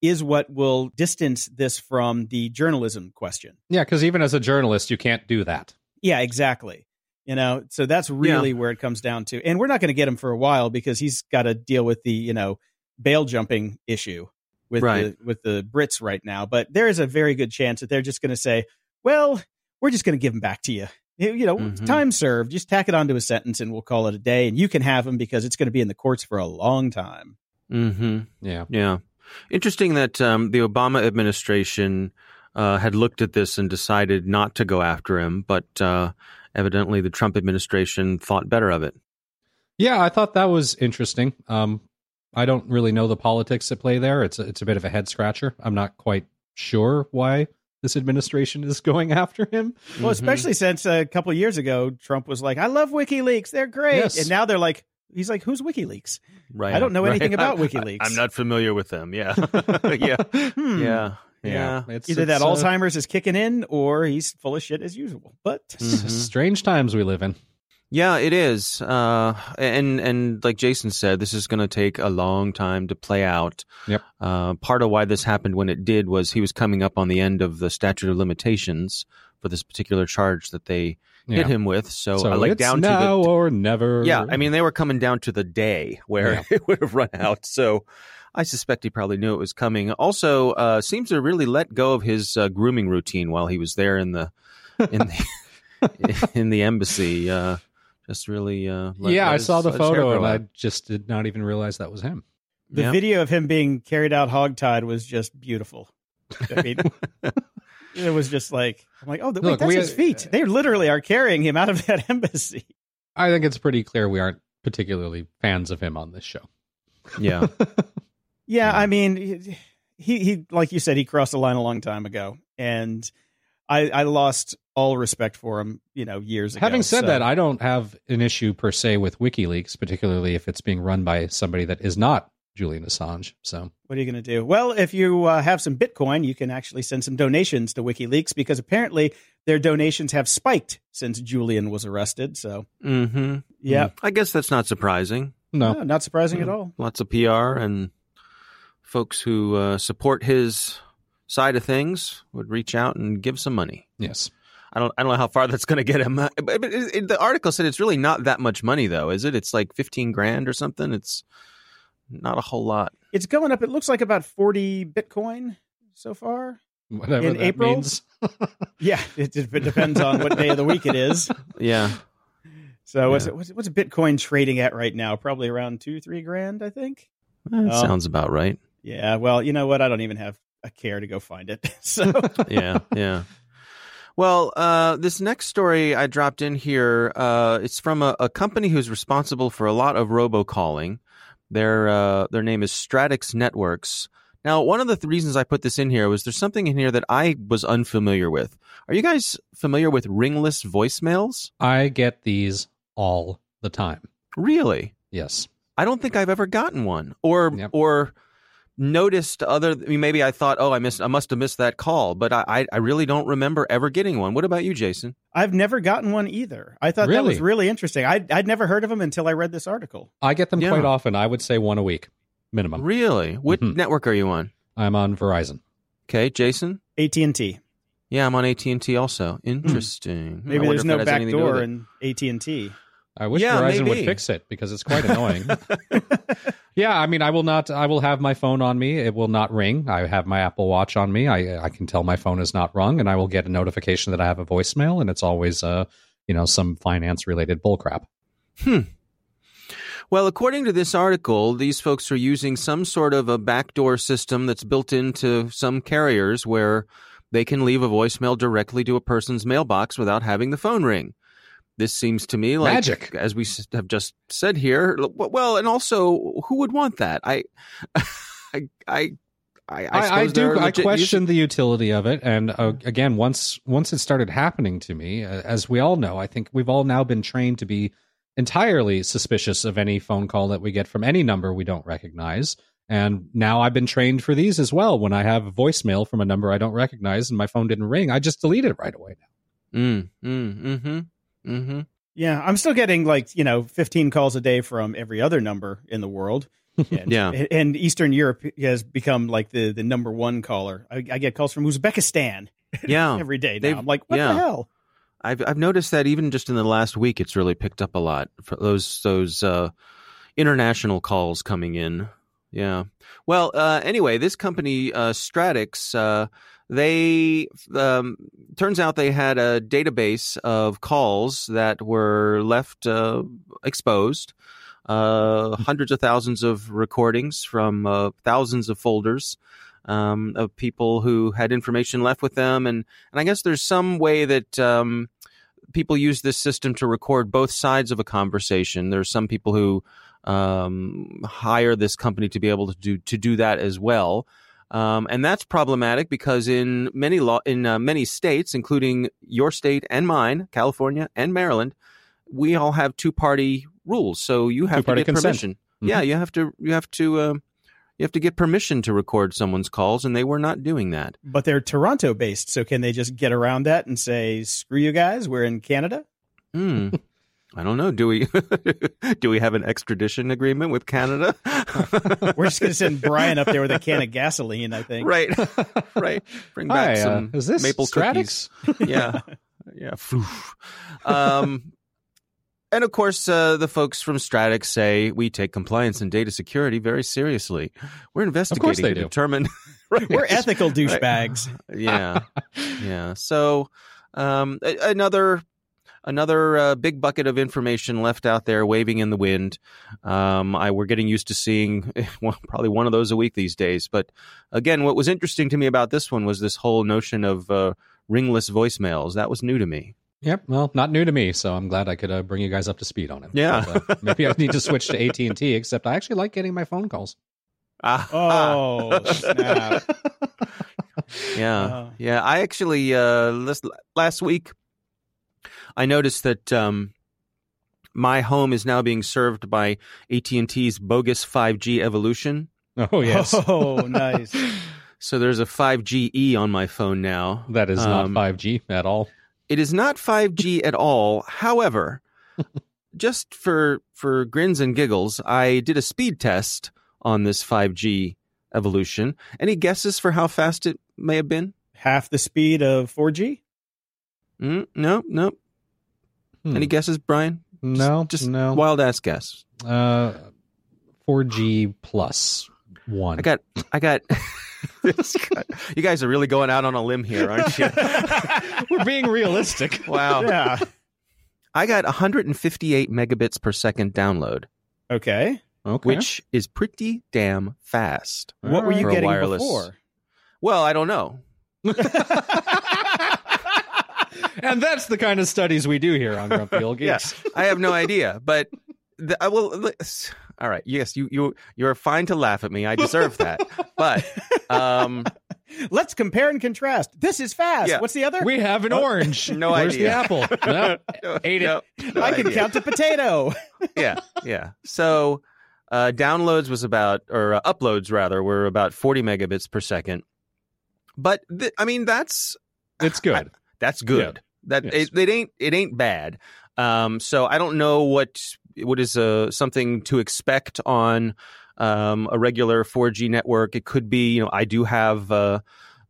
[SPEAKER 3] is what will distance this from the journalism question.
[SPEAKER 1] Yeah, because even as a journalist, you can't do that.
[SPEAKER 3] Yeah, exactly. You know, so that's really where it comes down to. And we're not going to get him for a while because he's got to deal with the, you know, bail jumping issue with
[SPEAKER 4] Right.
[SPEAKER 3] the with the Brits right now. But there is a very good chance that they're just going to say, "Well, we're just going to give him back to you." You you know,
[SPEAKER 4] Mhm.
[SPEAKER 3] time served. Just tack it onto a sentence, and we'll call it a day. And you can have him because it's going to be in the courts for a long time.
[SPEAKER 4] Mm-hmm.
[SPEAKER 1] Yeah.
[SPEAKER 4] Yeah. Interesting that um, the Obama administration uh, had looked at this and decided not to go after him, but uh, evidently the Trump administration thought better of it.
[SPEAKER 1] Yeah, I thought that was interesting. Um, I don't really know the politics at play there. It's a, it's a bit of a head scratcher. I'm not quite sure why this administration is going after him.
[SPEAKER 3] Well,
[SPEAKER 4] Mhm.
[SPEAKER 3] especially since a couple of years ago, Trump was like, "I love WikiLeaks; they're great,"
[SPEAKER 1] Yes.
[SPEAKER 3] and now they're like, "He's like, who's WikiLeaks?"
[SPEAKER 4] right.
[SPEAKER 3] I don't know anything about
[SPEAKER 4] I-
[SPEAKER 3] WikiLeaks.
[SPEAKER 4] I'm not familiar with them. Yeah. yeah.
[SPEAKER 3] Hmm.
[SPEAKER 4] Yeah. Yeah.
[SPEAKER 1] It's,
[SPEAKER 3] Either that
[SPEAKER 1] it's, uh,
[SPEAKER 3] Alzheimer's is kicking in, or he's full of shit as usual. But
[SPEAKER 1] s-
[SPEAKER 4] Mhm.
[SPEAKER 1] strange times we live in.
[SPEAKER 4] Yeah, it is. Uh, and and like Jason said, this is going to take a long time to play out.
[SPEAKER 1] Yep.
[SPEAKER 4] Uh, part of why this happened when it did was he was coming up on the end of the statute of limitations for this particular charge that they
[SPEAKER 1] Yeah.
[SPEAKER 4] hit him with. So,
[SPEAKER 1] So
[SPEAKER 4] like
[SPEAKER 1] it's
[SPEAKER 4] down
[SPEAKER 1] now
[SPEAKER 4] to the
[SPEAKER 1] or never.
[SPEAKER 4] yeah. I mean, they were coming down to the day where
[SPEAKER 1] Yeah.
[SPEAKER 4] it would have run out. So. I suspect he probably knew it was coming. Also, uh, seems to really let go of his uh, grooming routine while he was there in the in the in the embassy. Uh, just really, uh, let-
[SPEAKER 1] yeah,
[SPEAKER 4] let
[SPEAKER 1] I saw the
[SPEAKER 4] let his hair
[SPEAKER 1] photo and I just did not even realize that was him.
[SPEAKER 3] the
[SPEAKER 4] Yeah.
[SPEAKER 3] video of him being carried out hogtied was just beautiful. I mean, it was just like I'm like, oh, wait,
[SPEAKER 1] Look,
[SPEAKER 3] that's
[SPEAKER 1] we-
[SPEAKER 3] his feet. They literally are carrying him out of that embassy.
[SPEAKER 1] I think it's pretty clear we aren't particularly fans of him on this show.
[SPEAKER 4] Yeah,
[SPEAKER 3] Yeah. I mean, he he like you said, he crossed the line a long time ago, and I I lost all respect for him, you know, years ago.
[SPEAKER 1] Having said
[SPEAKER 3] So-
[SPEAKER 1] that, I don't have an issue per se with WikiLeaks, particularly if it's being run by somebody that is not Julian Assange. So
[SPEAKER 3] What are you going to do? Well, if you uh, have some Bitcoin, you can actually send some donations to WikiLeaks because apparently their donations have spiked since Julian was arrested. So,
[SPEAKER 4] mm-hmm.
[SPEAKER 3] yeah,
[SPEAKER 4] I guess that's not surprising.
[SPEAKER 1] no,
[SPEAKER 3] no, not surprising at all.
[SPEAKER 4] Lots of PR and folks who uh, support his side of things would reach out and give some money.
[SPEAKER 1] yes,
[SPEAKER 4] I don't. I don't know how far that's going to get him. But, but it, it- the article said it's really not that much money, though, is it? It's like fifteen grand or something. It's not a whole lot.
[SPEAKER 3] It's going up. It looks like about 40 Bitcoin so far.
[SPEAKER 1] whatever
[SPEAKER 3] In
[SPEAKER 1] that
[SPEAKER 3] April?
[SPEAKER 1] means.
[SPEAKER 3] Yeah, it, it depends on what day of the week it is.
[SPEAKER 4] Yeah.
[SPEAKER 3] So, what's,
[SPEAKER 4] Yeah.
[SPEAKER 3] it, what's, what's Bitcoin trading at right now? Probably around two, three grand, I think.
[SPEAKER 4] That
[SPEAKER 3] Oh.
[SPEAKER 4] sounds about right.
[SPEAKER 3] Yeah, well, you know what? I don't even have a care to go find it. So,
[SPEAKER 4] yeah, yeah. Well, uh, this next story I dropped in here, uh, it's from a, a company who's responsible for a lot of robocalling. Their uh, their name is Stratics Networks. Now, one of the th- reasons I put this in here was there's something in here that I was unfamiliar with. Are you guys familiar with ringless voicemails?
[SPEAKER 1] I get these all the time.
[SPEAKER 4] Really?
[SPEAKER 1] Yes.
[SPEAKER 4] I don't think I've ever gotten one, or
[SPEAKER 1] Yep.
[SPEAKER 4] or noticed other. I mean, maybe I thought, oh, I missed, I must have missed that call, but I, I, I really don't remember ever getting one. What about you, Jason?
[SPEAKER 3] I've never gotten one either. I thought that was
[SPEAKER 1] Really?
[SPEAKER 3] really interesting. I'd, I'd never heard of them until I read this article.
[SPEAKER 1] I get them
[SPEAKER 4] Yeah.
[SPEAKER 1] quite often. I would say one a week minimum.
[SPEAKER 4] Really? What
[SPEAKER 1] Mhm.
[SPEAKER 4] network are you on?
[SPEAKER 1] I'm on Verizon.
[SPEAKER 4] Okay, Jason.
[SPEAKER 3] AT&T.
[SPEAKER 4] Yeah, I'm on AT and T also. Interesting. I
[SPEAKER 3] Maybe there's no
[SPEAKER 4] that has
[SPEAKER 3] back
[SPEAKER 4] anything to do
[SPEAKER 3] door in AT&T.
[SPEAKER 1] I wish
[SPEAKER 4] Yeah,
[SPEAKER 1] Verizon would fix it because it's quite annoying. yeah, I mean, I will not. I will have my phone on me. It will not ring. I have my Apple Watch on me. I I can tell my phone is not rung, and I will get a notification that I have a voicemail, and it's always uh you know some finance related bullcrap. Hmm.
[SPEAKER 4] Well, according to this article, these folks are using some sort of a backdoor system that's built into some carriers where they can leave a voicemail directly to a person's mailbox without having the phone ring. This seems to me like
[SPEAKER 1] Magic.
[SPEAKER 4] as we have just said here. Well, and also, who would want that? I, I, I, I, I,
[SPEAKER 1] I, I
[SPEAKER 4] suppose there
[SPEAKER 1] do. I question the utility of it, and uh, again, once once it started happening to me, uh, as we all know, I think we've all now been trained to be entirely suspicious of any phone call that we get from any number we don't recognize. And now I've been trained for these as well. When I have a voicemail from a number I don't recognize and my phone didn't ring, I just delete it right away now.
[SPEAKER 4] Mm, mm, mm-hmm. Mm-hmm.
[SPEAKER 3] Yeah, I'm still getting like, you know, 15 calls a day from every other number in the world. And,
[SPEAKER 4] Yeah.
[SPEAKER 3] And Eastern Europe has become like the, the number one caller. I, I get calls from Uzbekistan
[SPEAKER 4] Yeah.
[SPEAKER 3] every day now.
[SPEAKER 4] they've-
[SPEAKER 3] I'm like, what
[SPEAKER 4] yeah.
[SPEAKER 3] the hell?
[SPEAKER 4] I've I've noticed that even just in the last week, it's really picked up a lot for those those uh, international calls coming in. Yeah. Well, uh, anyway, this company uh, Stratics, uh, they um, turns out they had a database of calls that were left uh, exposed. Uh, hundreds of thousands of recordings from uh, thousands of folders um, of people who had information left with them, and and I guess there's some way that um, people use this system to record both sides of a conversation. There's some people who um, hire this company to be able to do to do that as well. Um, and that's problematic because in many law in uh, many states, including your state and mine, California and Maryland, we all have two party rules. So you have to get
[SPEAKER 1] consent.
[SPEAKER 4] permission.
[SPEAKER 1] Mhm.
[SPEAKER 4] Yeah, you have to you have to uh, you have to get permission to record someone's calls, and they were not doing that.
[SPEAKER 3] But they're Toronto based. So can they just get around that and say, screw you guys, we're in Canada?
[SPEAKER 4] Hmm. I don't know. Do we do we have an extradition agreement with Canada?
[SPEAKER 3] We're just going to send Brian up there with a can of gasoline, I think.
[SPEAKER 4] right, right. Bring back
[SPEAKER 1] Hi, uh,
[SPEAKER 4] some
[SPEAKER 1] is this
[SPEAKER 4] maple
[SPEAKER 1] Stratics?
[SPEAKER 4] cookies. Yeah, yeah. Um, and of course, uh, the folks from Stratics say we take compliance and data security very seriously. We're investigating
[SPEAKER 1] they
[SPEAKER 4] to
[SPEAKER 1] do.
[SPEAKER 4] determine. right.
[SPEAKER 3] We're ethical douchebags.
[SPEAKER 4] yeah yeah so um another another uh, big bucket of information left out there waving in the wind um i we're getting used to seeing well, probably one of those a week these days but again what was interesting to me about this one was this whole notion of uh ringless voicemails that was new to me
[SPEAKER 1] Yep. Well, not new to me, so I'm glad I could uh, bring you guys up to speed on it.
[SPEAKER 4] Yeah.
[SPEAKER 1] But, uh, maybe I need to switch to AT and T. Except I actually like getting my phone calls.
[SPEAKER 4] ah,
[SPEAKER 3] Oh, snap.
[SPEAKER 4] yeah
[SPEAKER 3] Oh.
[SPEAKER 4] yeah i actually uh last, last week i noticed that um my home is now being served by AT&T's bogus 5G evolution.
[SPEAKER 1] Oh yes,
[SPEAKER 3] Oh, nice.
[SPEAKER 4] So there's a 5GE on my phone now.
[SPEAKER 1] that is
[SPEAKER 4] Um,
[SPEAKER 1] not 5G at all.
[SPEAKER 4] It is not 5G at all. However, just for for grins and giggles, I did a speed test on this 5G evolution. Any guesses for how fast it may have been?
[SPEAKER 3] Half the speed of 4G?
[SPEAKER 4] Mm, no, no.
[SPEAKER 1] Hmm.
[SPEAKER 4] Any guesses, Brian?
[SPEAKER 1] No,
[SPEAKER 4] just
[SPEAKER 1] no.
[SPEAKER 4] wild ass guess.
[SPEAKER 1] Uh, 4G plus one.
[SPEAKER 4] I got, I got. you guys are really going out on a limb here, aren't you?
[SPEAKER 1] We're being realistic.
[SPEAKER 4] wow.
[SPEAKER 3] Yeah.
[SPEAKER 4] I got 158 megabits per second download,
[SPEAKER 3] Okay.
[SPEAKER 1] Okay.
[SPEAKER 4] which is pretty damn fast.
[SPEAKER 3] What were you getting
[SPEAKER 4] wireless-
[SPEAKER 3] before?
[SPEAKER 4] Well, I don't know.
[SPEAKER 1] and that's the kind of studies we do here on Grumpy Old Geeks.
[SPEAKER 4] Yes, I have no idea, but the, I will. All right, yes, you you you're fine to laugh at me. I deserve that, but um,
[SPEAKER 3] Let's compare and contrast. This is fast.
[SPEAKER 4] Yeah.
[SPEAKER 3] What's the other?
[SPEAKER 1] We have an orange.
[SPEAKER 4] No
[SPEAKER 1] Where's
[SPEAKER 4] idea.
[SPEAKER 1] the apple? No,
[SPEAKER 4] no,
[SPEAKER 1] ate it.
[SPEAKER 4] no, no
[SPEAKER 3] I can count a potato.
[SPEAKER 4] yeah, yeah. So uh, downloads was about, or uh, uploads rather, were about 40 megabits per second. But th- I mean, that's
[SPEAKER 1] It's good.
[SPEAKER 4] That's good. That
[SPEAKER 1] Yes.
[SPEAKER 4] it, it ain't it ain't bad. Um, so I don't know what what is uh, something to expect on um, a regular 4G network. It could be, you know, I do have uh,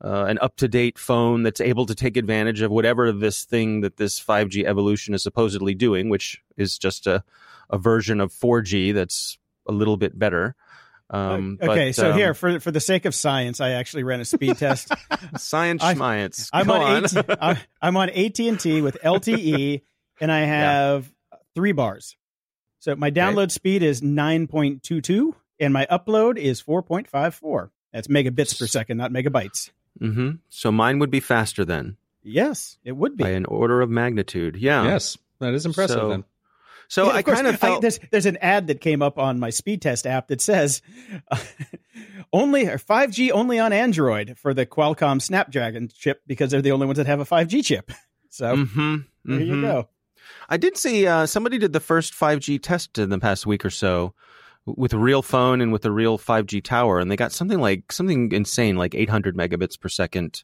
[SPEAKER 4] uh, an up to date phone that's able to take advantage of whatever this thing that this 5G evolution is supposedly doing, which is just a a version of 4G that's a little bit better. Um,
[SPEAKER 3] okay,
[SPEAKER 4] but,
[SPEAKER 3] so
[SPEAKER 4] um,
[SPEAKER 3] here for for the sake of science, I actually ran a speed test.
[SPEAKER 4] science,
[SPEAKER 3] I-
[SPEAKER 4] science.
[SPEAKER 3] I'm
[SPEAKER 4] Go
[SPEAKER 3] on, AT, I'm- I'm on AT and T with LTE, and I have three bars. So my download speed is 9.22, and my upload is 4.54. That's megabits per second, not megabytes.
[SPEAKER 4] Mm-hmm. So mine would be faster then.
[SPEAKER 3] Yes, it would be.
[SPEAKER 4] by an order of magnitude. Yeah.
[SPEAKER 1] Yes, that is impressive.
[SPEAKER 4] So-
[SPEAKER 1] then.
[SPEAKER 4] So
[SPEAKER 3] Yeah,
[SPEAKER 4] I
[SPEAKER 3] course,
[SPEAKER 4] kind of felt
[SPEAKER 3] there's there's an ad that came up on my speed test app that says uh, only 5G only on Android for the Qualcomm Snapdragon chip because they're the only ones that have a 5G chip. So
[SPEAKER 4] Mhm,
[SPEAKER 3] there you
[SPEAKER 4] mhm.
[SPEAKER 3] go.
[SPEAKER 4] I did see uh, somebody did the first 5G test in the past week or so with a real phone and with a real 5G tower, and they got something like something insane, like 800 megabits per second.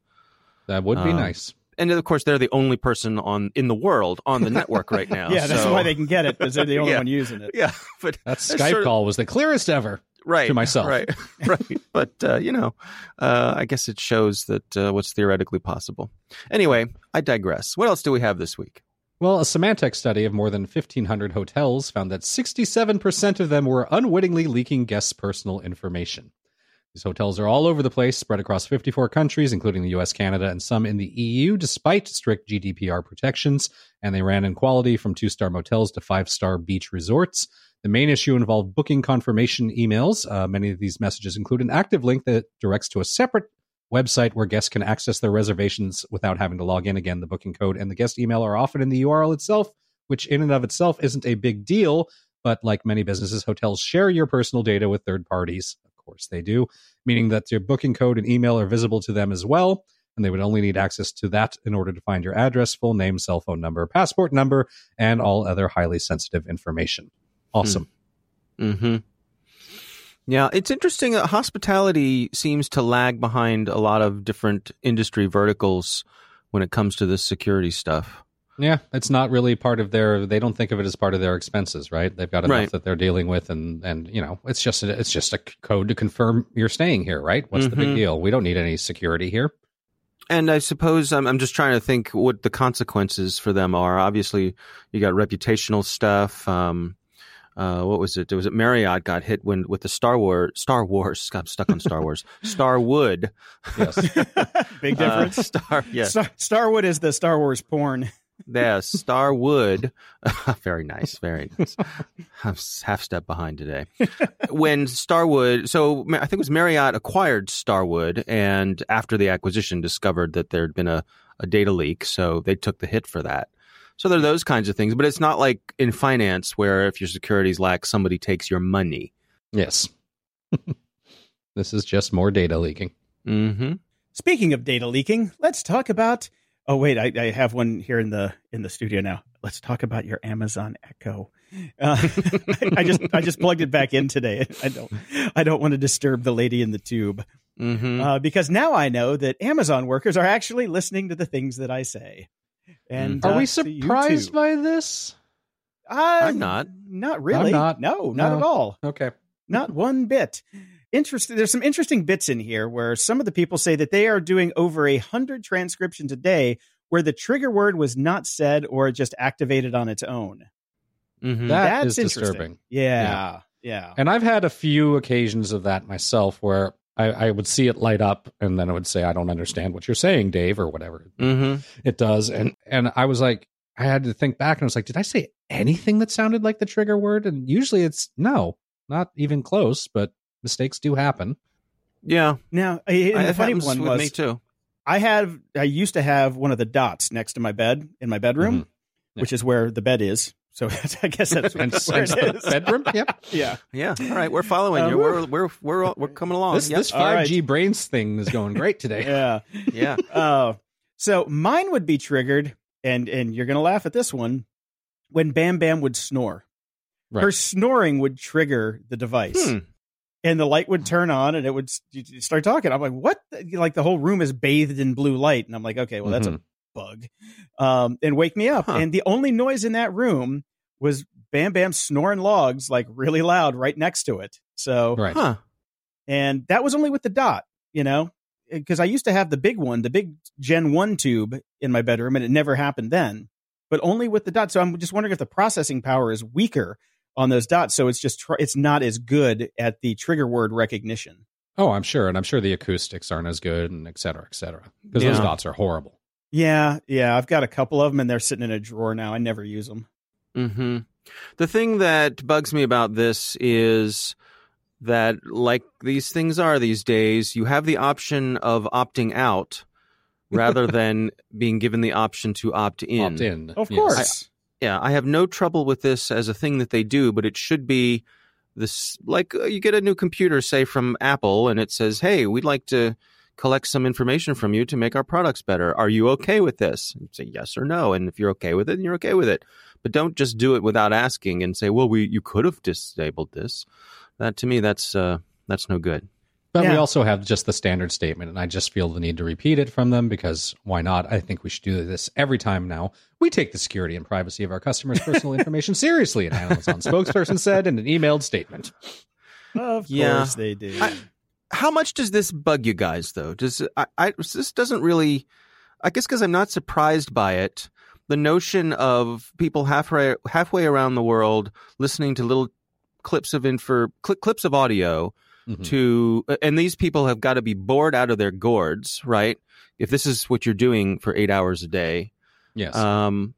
[SPEAKER 1] That would be
[SPEAKER 4] Um,
[SPEAKER 1] nice.
[SPEAKER 4] And of course, they're the only person on in the world on the network right now.
[SPEAKER 3] yeah, that's
[SPEAKER 4] so-
[SPEAKER 3] why they can get it because they're the only
[SPEAKER 4] Yeah.
[SPEAKER 3] one using it.
[SPEAKER 4] Yeah, but
[SPEAKER 1] That Skype
[SPEAKER 4] sort of-
[SPEAKER 1] call was the clearest ever.
[SPEAKER 4] right
[SPEAKER 1] to myself.
[SPEAKER 4] Right, right. But uh, you know, uh, I guess it shows that uh, what's theoretically possible. Anyway, I digress. What else do we have this week?
[SPEAKER 1] Well, a Symantec study of more than 1,500 hotels found that 67% of them were unwittingly leaking guests' personal information. These hotels are all over the place, spread across 54 countries, including the US, Canada, and some in the EU, despite strict GDPR protections, and they ran in quality from two star motels to five star beach resorts. The main issue involved booking confirmation emails. Uh, many of these messages include an active link that directs to a separate website where guests can access their reservations without having to log in again. The booking code and the guest email are often in the URL itself, which in and of itself isn't a big deal. But like many businesses, hotels share your personal data with third parties. Course, they do, meaning that your booking code and email are visible to them as well. And they would only need access to that in order to find your address, full name, cell phone number, passport number, and all other highly sensitive information. Awesome.
[SPEAKER 4] Mm-hmm. Yeah, it's interesting. Uh, hospitality seems to lag behind a lot of different industry verticals when it comes to this security stuff.
[SPEAKER 1] Yeah, it's not really part of their. They don't think of it as part of their expenses, right? They've got enough
[SPEAKER 4] Right.
[SPEAKER 1] that they're dealing with, and and you know, it's just a, it's just a code to confirm you're staying here, right? What's the
[SPEAKER 4] Mhm.
[SPEAKER 1] big deal? We don't need any security here.
[SPEAKER 4] And I suppose I'm, I'm just trying to think what the consequences for them are. Obviously, you got reputational stuff. Um, uh, what was it? Was it Marriott got hit when with the Star Wars? Star Wars. Got stuck on Star Wars. Starwood.
[SPEAKER 1] Yes.
[SPEAKER 3] Big difference.
[SPEAKER 4] Uh, Star. Yes.
[SPEAKER 3] Star- Starwood is the Star Wars porn.
[SPEAKER 4] Yeah, Starwood. very nice, very nice. I'm half step behind today. when Starwood, so I think it was Marriott acquired Starwood, and after the acquisition, discovered that there had been a, a data leak, so they took the hit for that. So there are those kinds of things, but it's not like in finance where if your securities lack, somebody takes your money.
[SPEAKER 1] yes. this is just more data leaking.
[SPEAKER 4] Mm-hmm.
[SPEAKER 3] Speaking of data leaking, let's talk about. Oh wait, I, I have one here in the in the studio now. Let's talk about your Amazon Echo. Uh, I just I just plugged it back in today. I don't I don't want to disturb the lady in the tube
[SPEAKER 4] Mm-hmm.
[SPEAKER 3] uh, because now I know that Amazon workers are actually listening to the things that I say. And
[SPEAKER 1] Are
[SPEAKER 3] uh,
[SPEAKER 1] we surprised by this?
[SPEAKER 3] Uh,
[SPEAKER 4] I'm not.
[SPEAKER 3] Not really.
[SPEAKER 1] not.
[SPEAKER 3] No, not
[SPEAKER 1] No.
[SPEAKER 3] at all.
[SPEAKER 1] Okay.
[SPEAKER 3] Not one bit. Interesting. There's some interesting bits in here where some of the people say that they are doing over a hundred transcriptions a day where the trigger word was not said or just activated on its own.
[SPEAKER 4] Mm-hmm.
[SPEAKER 1] That
[SPEAKER 3] That's
[SPEAKER 1] is
[SPEAKER 3] interesting.
[SPEAKER 1] disturbing.
[SPEAKER 3] Yeah, yeah.
[SPEAKER 1] And I've had a few occasions of that myself where I, I would see it light up and then I would say, I don't understand what you're saying, Dave, or whatever
[SPEAKER 4] mm-hmm.
[SPEAKER 1] it does. And and I was like, I had to think back and I was like, did I say anything that sounded like the trigger word? And usually it's no, not even close, but mistakes do happen.
[SPEAKER 4] Yeah,
[SPEAKER 3] Now, I- and the funny one
[SPEAKER 4] with
[SPEAKER 3] was
[SPEAKER 4] me too.
[SPEAKER 3] I have I used to have one of the dots next to my bed in my bedroom,
[SPEAKER 1] Mhm. Yeah.
[SPEAKER 3] which is where the bed is. So I guess that's
[SPEAKER 1] And,
[SPEAKER 3] where
[SPEAKER 1] and
[SPEAKER 3] it is.
[SPEAKER 1] bedroom. Yep.
[SPEAKER 3] yeah.
[SPEAKER 4] Yeah. All right, we're following
[SPEAKER 3] Uh,
[SPEAKER 4] you. We're we're we're all- we're coming along.
[SPEAKER 1] This
[SPEAKER 4] Yep.
[SPEAKER 1] this
[SPEAKER 3] All
[SPEAKER 1] five
[SPEAKER 3] right.
[SPEAKER 1] G brains thing is going great today.
[SPEAKER 3] Yeah.
[SPEAKER 4] yeah.
[SPEAKER 3] Oh, so mine would be triggered, and and you're gonna laugh at this one when Bam Bam would snore.
[SPEAKER 1] Right.
[SPEAKER 3] Her snoring would trigger the device,
[SPEAKER 4] Hmm.
[SPEAKER 3] And the light would turn on, and it would start talking. I'm like, what? Like the whole room is bathed in blue light, and I'm like, okay, well that's a bug, um, and wake me up.
[SPEAKER 4] Mm-hmm. Huh.
[SPEAKER 3] And the only noise in that room was Bam Bam snoring logs like really loud right next to it. So
[SPEAKER 1] Right.
[SPEAKER 4] Huh.
[SPEAKER 3] and that was only with the dot, you know, because I used to have the big one, the big Gen 1 tube in my bedroom, and it never happened then, but only with the dot. So I'm just wondering if the processing power is weaker on those dots. So it's just, tr- it's not as good at the trigger word recognition.
[SPEAKER 1] Oh, I'm sure, and I'm sure the acoustics aren't as good, and et cetera, et cetera. Because those dots are horrible.
[SPEAKER 3] Yeah. Yeah. I've got a couple of them and they're sitting in a drawer now. I never use them.
[SPEAKER 4] hmm The thing that bugs me about this is that, like these things are these days, you have the option of opting out rather than being given the option to opt in.
[SPEAKER 1] Opt in.
[SPEAKER 3] Of
[SPEAKER 1] Yes.
[SPEAKER 3] course.
[SPEAKER 4] Yeah, I have no trouble with this as a thing that they do, but it should be this like uh, you get a new computer, say from Apple, and it says, "Hey, we'd like to collect some information from you to make our products better. Are you okay with this? You say yes or no. And if you're okay with it, then you're okay with it. But don't just do it without asking and say, well, we, you could have disabled this. That to me, that's, uh, that's no good.
[SPEAKER 1] But
[SPEAKER 3] Yeah.
[SPEAKER 1] we also have just the standard statement, and I just feel the need to repeat it from them because why not? I think we should do this every time now. We take the security and privacy of our customers' personal information seriously, an Amazon spokesperson said in an emailed statement.
[SPEAKER 3] Of
[SPEAKER 4] Yeah.
[SPEAKER 3] course they do.
[SPEAKER 4] I- How much does this bug you guys though? Does I, I this doesn't really I guess because I'm not surprised by it. The notion of people halfway halfway around the world listening to little clips of info cl- clips of audio
[SPEAKER 1] Mhm.
[SPEAKER 4] to and these people have got to be bored out of their gourds, right? If this is what you're doing for 8 hours a day.
[SPEAKER 1] Yes.
[SPEAKER 4] Um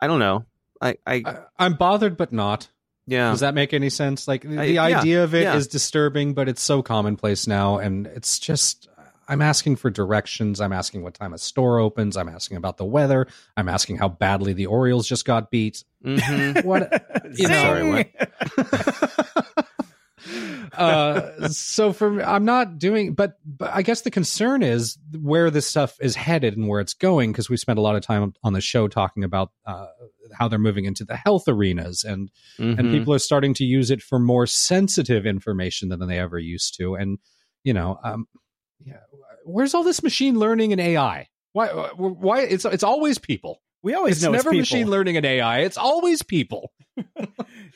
[SPEAKER 4] I don't know. I I
[SPEAKER 1] I, I'm bothered, but not.
[SPEAKER 4] yeah.
[SPEAKER 1] Does that make any sense? Like the
[SPEAKER 4] I-
[SPEAKER 1] the
[SPEAKER 4] yeah,
[SPEAKER 1] idea of it is
[SPEAKER 4] yeah.
[SPEAKER 1] disturbing, but it's so commonplace now, and it's just. I'm asking for directions. I'm asking what time a store opens. I'm asking about the weather. I'm asking how badly the Orioles just got beat.
[SPEAKER 4] Mhm.
[SPEAKER 1] What you know?
[SPEAKER 4] Sorry, what?
[SPEAKER 1] uh, so for me, I'm not doing, but but I guess the concern is where this stuff is headed and where it's going because we spent a lot of time on the show talking about uh, how they're moving into the health arenas and and
[SPEAKER 4] Mhm.
[SPEAKER 1] people are starting to use it for more sensitive information than they ever used to. And you know um yeah where's all this machine learning and ai why why it's it's always people
[SPEAKER 3] we always
[SPEAKER 1] it's
[SPEAKER 3] know
[SPEAKER 1] never
[SPEAKER 3] it's people.
[SPEAKER 1] machine learning and ai it's always people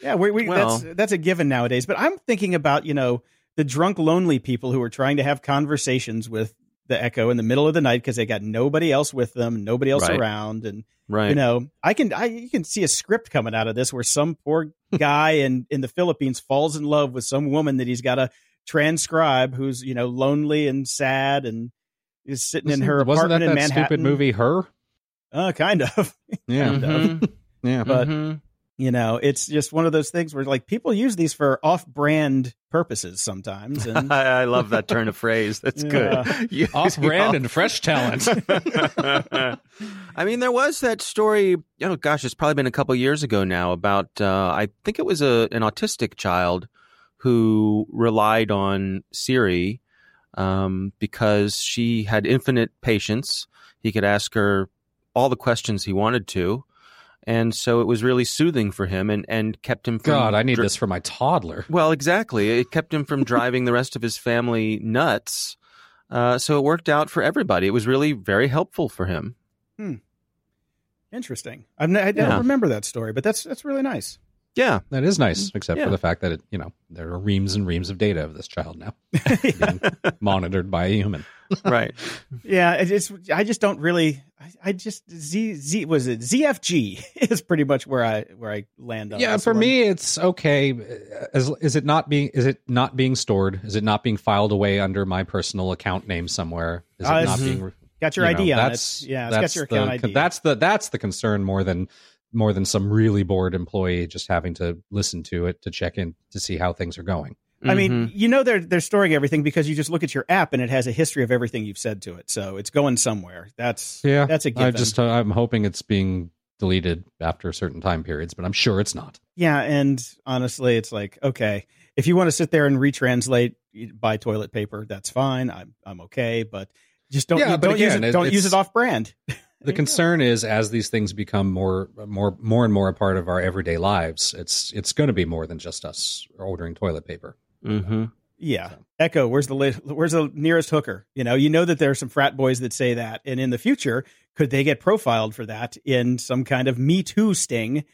[SPEAKER 3] Yeah, we, we
[SPEAKER 4] Well-
[SPEAKER 3] that's that's a given nowadays. But I'm thinking about you know the drunk, lonely people who are trying to have conversations with the Echo in the middle of the night because they got nobody else with them, nobody else
[SPEAKER 4] Right.
[SPEAKER 3] around, and
[SPEAKER 4] right.
[SPEAKER 3] you know I can I you can see a script coming out of this where some poor guy in in the Philippines falls in love with some woman that he's got to transcribe who's you know lonely and sad and is sitting in her
[SPEAKER 1] wasn't that
[SPEAKER 3] apartment in
[SPEAKER 1] that
[SPEAKER 3] Manhattan.
[SPEAKER 1] stupid movie her
[SPEAKER 3] Uh, kind of.
[SPEAKER 1] yeah
[SPEAKER 3] Kind of.
[SPEAKER 4] Mhm.
[SPEAKER 1] yeah
[SPEAKER 3] But-
[SPEAKER 4] Mhm.
[SPEAKER 3] you know it's just one of those things where like people use these for off-brand purposes sometimes and
[SPEAKER 4] I, I love that turn of phrase. That's
[SPEAKER 3] Yeah.
[SPEAKER 4] good.
[SPEAKER 1] Off brand and fresh talent
[SPEAKER 4] I mean, there was that story. Oh gosh, it's probably been a couple years ago now. About uh, I think it was a an autistic child who relied on Siri um, because she had infinite patience. He could ask her all the questions he wanted to, and so it was really soothing for him and and kept him from.
[SPEAKER 1] god i need
[SPEAKER 4] dr-
[SPEAKER 1] this for my toddler
[SPEAKER 4] Well, exactly. It kept him from driving the rest of his family nuts. Uh, so it worked out for everybody. It was really very helpful for him.
[SPEAKER 3] interesting I'm, i don't
[SPEAKER 4] Yeah.
[SPEAKER 3] remember that story but that's that's really nice
[SPEAKER 4] Yeah.
[SPEAKER 1] that is nice except
[SPEAKER 4] Yeah.
[SPEAKER 1] for the fact that it you know there are reams and reams of data of this child now being monitored by a human
[SPEAKER 4] Right.
[SPEAKER 3] yeah it's i just don't really I, I just z z was it? Zfg is pretty much where i where i land on
[SPEAKER 1] yeah for
[SPEAKER 3] one.
[SPEAKER 1] me it's okay. Is, is it not being is it not being stored? Is it not being filed away under my personal account name somewhere? Is it
[SPEAKER 3] Uh,
[SPEAKER 1] not being
[SPEAKER 3] got your
[SPEAKER 1] you know,
[SPEAKER 3] on
[SPEAKER 1] that's
[SPEAKER 3] it yeah it's
[SPEAKER 1] that's
[SPEAKER 3] got your
[SPEAKER 1] the,
[SPEAKER 3] id
[SPEAKER 1] that's the that's the concern more than more than some really bored employee just having to listen to it to check in to see how things are going
[SPEAKER 3] I mean,
[SPEAKER 4] Mhm.
[SPEAKER 3] you know they're they're storing everything because you just look at your app and it has a history of everything you've said to it, so it's going somewhere. That's
[SPEAKER 1] yeah
[SPEAKER 3] that's a given.
[SPEAKER 1] i just i'm hoping it's being deleted after certain time periods but i'm sure it's not
[SPEAKER 3] yeah, and honestly, it's like okay, if you want to sit there and retranslate, buy toilet paper, that's fine. I'm I'm okay, but just don't
[SPEAKER 1] Yeah,
[SPEAKER 3] don't use
[SPEAKER 1] again,
[SPEAKER 3] it
[SPEAKER 1] it-
[SPEAKER 3] don't use it off brand.
[SPEAKER 1] the concern is as these things become more more more and more a part of our everyday lives it's it's going to be more than just us ordering toilet paper
[SPEAKER 4] Mhm.
[SPEAKER 3] Yeah. Echo, where's the li- where's the nearest hooker? You know, you know that there are some frat boys that say that, and in the future, could they get profiled for that in some kind of Me Too sting?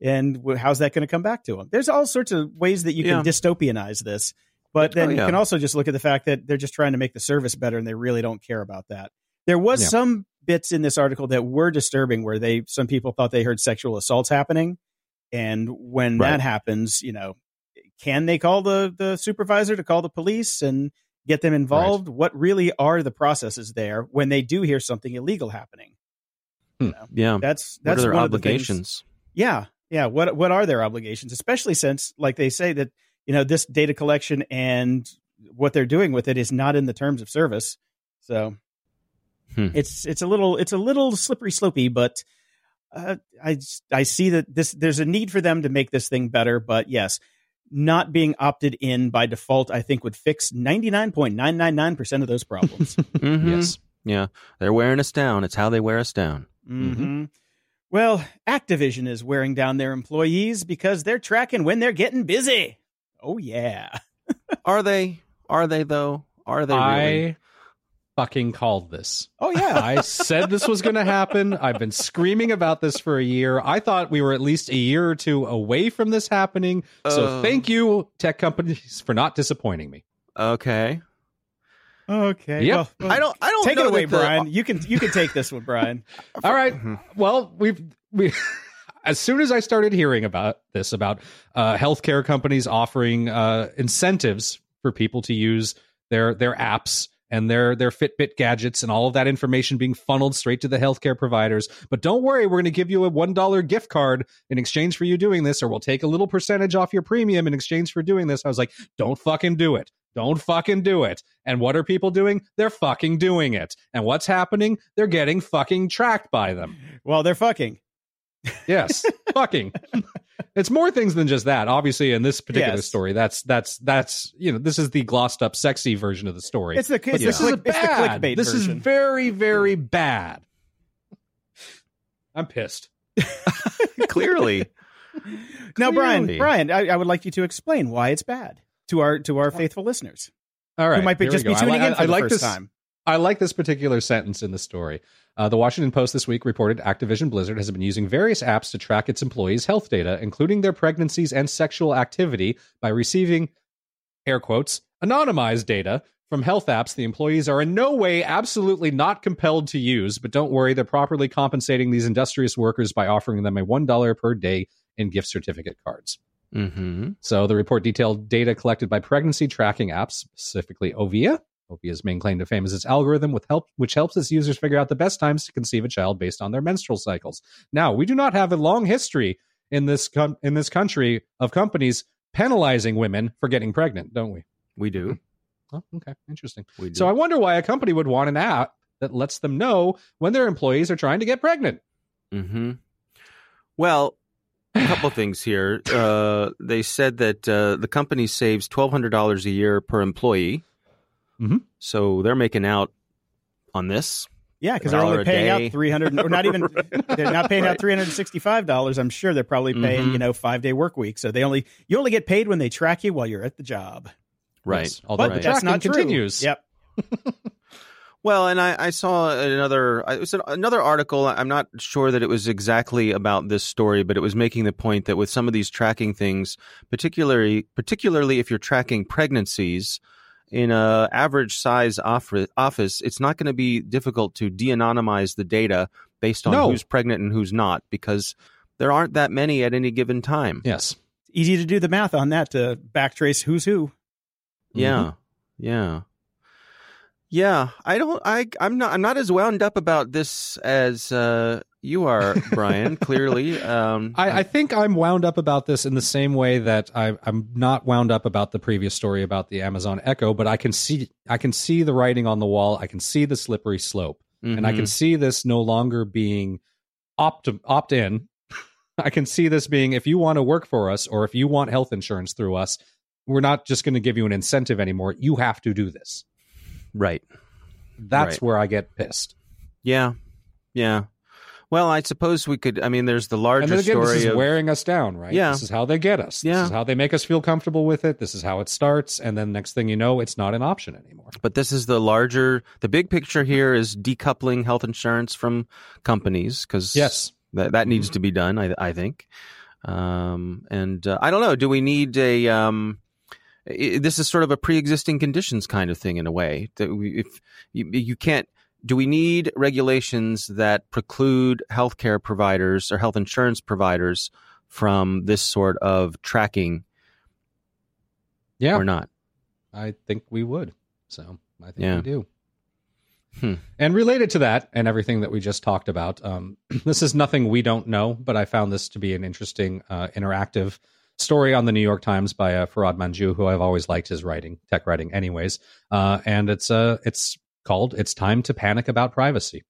[SPEAKER 3] And how's that going to come back to them? There's all sorts of ways that you can dystopianize this, but then
[SPEAKER 4] Oh,
[SPEAKER 3] you can also just look at the fact that they're just trying to make the service better, and they really don't care about that. There was
[SPEAKER 1] Yeah.
[SPEAKER 3] some bits in this article that were disturbing, where they some people thought they heard sexual assaults happening, and when
[SPEAKER 4] Right.
[SPEAKER 3] that happens, you know, can they call the the supervisor to call the police and get them involved? What really are the processes there when they do hear something illegal happening?
[SPEAKER 4] Yeah.
[SPEAKER 3] That's
[SPEAKER 4] What
[SPEAKER 3] that's
[SPEAKER 4] are their
[SPEAKER 3] one of the
[SPEAKER 4] obligations?
[SPEAKER 3] yeah, yeah. What what are their obligations? Especially since, like they say that you know this data collection and what they're doing with it is not in the terms of service. So
[SPEAKER 4] Hmm.
[SPEAKER 3] it's it's a little it's a little slippery slopey, but uh, I I see that this there's a need for them to make this thing better. But yes, not being opted in by default, I think would fix 99.999% of those problems.
[SPEAKER 4] Mhm.
[SPEAKER 1] Yes.
[SPEAKER 4] Yeah. They're wearing us down. It's how they wear us down.
[SPEAKER 3] Mm-hmm. Well, Activision is wearing down their employees because they're tracking when they're getting busy. Oh, yeah.
[SPEAKER 4] Are they? Are they though? Are they really?
[SPEAKER 1] I fucking called this.
[SPEAKER 3] Oh, yeah.
[SPEAKER 1] I said this was going to happen. I've been screaming about this for a year. I thought we were at least a year or two away from this happening. So
[SPEAKER 4] Uh.
[SPEAKER 1] thank you, tech companies, for not disappointing me.
[SPEAKER 4] Okay.
[SPEAKER 3] okay.
[SPEAKER 1] Yep.
[SPEAKER 3] Well, well,
[SPEAKER 4] I don't. I don't
[SPEAKER 3] take
[SPEAKER 4] know
[SPEAKER 3] it away,
[SPEAKER 4] the-
[SPEAKER 3] Brian. You can you can take this one, Brian.
[SPEAKER 1] All right. Well, we've we as soon as I started hearing about this about uh, healthcare companies offering uh, incentives for people to use their their apps and their their Fitbit gadgets and all of that information being funneled straight to the healthcare providers. But don't worry, we're going to give you a one dollar gift card in exchange for you doing this, or we'll take a little percentage off your premium in exchange for doing this. I was like, don't fucking do it. Don't fucking do it. And what are people doing? They're fucking doing it. And what's happening? They're getting fucking tracked by them.
[SPEAKER 3] Well, they're fucking.
[SPEAKER 1] Yes, fucking. It's more things than just that. Obviously, in this particular
[SPEAKER 3] Yes.
[SPEAKER 1] story, that's that's that's you know this is the glossed up, sexy version of the story.
[SPEAKER 3] It's the, it's
[SPEAKER 1] But
[SPEAKER 3] the,
[SPEAKER 1] this
[SPEAKER 3] click,
[SPEAKER 1] is
[SPEAKER 3] it's the
[SPEAKER 1] bad.
[SPEAKER 3] clickbait
[SPEAKER 1] This
[SPEAKER 3] version.
[SPEAKER 1] is very very bad. I'm pissed.
[SPEAKER 4] Clearly.
[SPEAKER 3] now, Brian,
[SPEAKER 4] Clearly.
[SPEAKER 3] Brian, I, I would like you to explain why it's bad to our to our oh. faithful listeners
[SPEAKER 1] All right,
[SPEAKER 3] who might be just be
[SPEAKER 1] go. I
[SPEAKER 3] tuning
[SPEAKER 1] li-
[SPEAKER 3] in for
[SPEAKER 1] I
[SPEAKER 3] the
[SPEAKER 1] like
[SPEAKER 3] first
[SPEAKER 1] this.
[SPEAKER 3] time.
[SPEAKER 1] I like this particular sentence in the story. Uh, the Washington Post this week reported Activision Blizzard has been using various apps to track its employees' health data, including their pregnancies and sexual activity, by receiving, air quotes, anonymized data from health apps the employees are in no way absolutely not compelled to use. But don't worry, they're properly compensating these industrious workers by offering them a $1 per day in gift certificate cards.
[SPEAKER 4] Mm-hmm.
[SPEAKER 1] So the report detailed data collected by pregnancy tracking apps, specifically Ovia. Ovia's main claim to fame is its algorithm, with help, which helps its users figure out the best times to conceive a child based on their menstrual cycles. Now, we do not have a long history in this com- in this country of companies penalizing women for getting pregnant, don't we?
[SPEAKER 4] We do.
[SPEAKER 1] Oh, okay, interesting.
[SPEAKER 4] We do.
[SPEAKER 1] So I wonder why a company would want an app that lets them know when their employees are trying to get pregnant.
[SPEAKER 4] hmm Well, a couple things here. Uh, they said that uh, the company saves twelve hundred dollars a year per employee.
[SPEAKER 1] Mhm.
[SPEAKER 4] So they're making out on this.
[SPEAKER 3] Yeah, because they're only paying out three hundred, or not even. They're not paying out three hundred sixty-five dollars. I'm sure they're probably paying
[SPEAKER 4] Mhm.
[SPEAKER 3] you know five day work week. So they only you only get paid when they track you while you're at the job.
[SPEAKER 4] Right.
[SPEAKER 1] Yes, although
[SPEAKER 3] But
[SPEAKER 1] the
[SPEAKER 3] that's
[SPEAKER 1] tracking
[SPEAKER 3] not true.
[SPEAKER 1] continues.
[SPEAKER 3] Yep.
[SPEAKER 4] Well, and I, I saw another it was an- another article. I'm not sure that it was exactly about this story, but it was making the point that with some of these tracking things, particularly particularly if you're tracking pregnancies in a average size office, office it's not going to be difficult to de-anonymize the data based on
[SPEAKER 1] No.
[SPEAKER 4] who's pregnant and who's not because there aren't that many at any given time.
[SPEAKER 1] Yes.
[SPEAKER 3] Easy to do the math on that to backtrace who's who.
[SPEAKER 4] Yeah. Yeah. Yeah. I don't I I'm not I'm not as wound up about this as uh you are, Brian, clearly. Um
[SPEAKER 1] I, I think I'm wound up about this in the same way that I, I'm not wound up about the previous story about the Amazon Echo, but I can see I can see the writing on the wall. I can see the slippery slope, and I can
[SPEAKER 4] mhm.
[SPEAKER 1] see this no longer being opt opt in. I can see this being if you want to work for us or if you want health insurance through us, we're not just going to give you an incentive anymore. You have to do this.
[SPEAKER 4] right.
[SPEAKER 1] That's
[SPEAKER 4] Right.
[SPEAKER 1] where I get pissed.
[SPEAKER 4] Yeah. Yeah. Well, I suppose we could I mean there's the larger
[SPEAKER 1] And then again,
[SPEAKER 4] story
[SPEAKER 1] this is
[SPEAKER 4] of
[SPEAKER 1] wearing us down, right?
[SPEAKER 4] Yeah.
[SPEAKER 1] This is how they get us.
[SPEAKER 4] Yeah.
[SPEAKER 1] This is how they make us feel comfortable with it. This is how it starts. And then next thing you know, it's not an option anymore.
[SPEAKER 4] but this is the larger the big picture here is decoupling health insurance from companies cuz
[SPEAKER 1] Yes.
[SPEAKER 4] that that needs to be done i i think um and uh, i don't know do we need a um this is sort of a pre-existing conditions kind of thing in a way that we, if you, you can't do we need regulations that preclude healthcare providers or health insurance providers from this sort of tracking
[SPEAKER 1] Yeah.
[SPEAKER 4] or not
[SPEAKER 1] I think we would. So I think
[SPEAKER 4] Yeah.
[SPEAKER 1] we do.
[SPEAKER 4] Hmm.
[SPEAKER 1] And related to that and everything that we just talked about, um, this is nothing we don't know, but I found this to be an interesting uh, interactive story on the New York Times by uh, Farhad Manjoo, who I've always liked his writing, tech writing, anyways. Uh, and it's uh, it's called "It's Time to Panic About Privacy."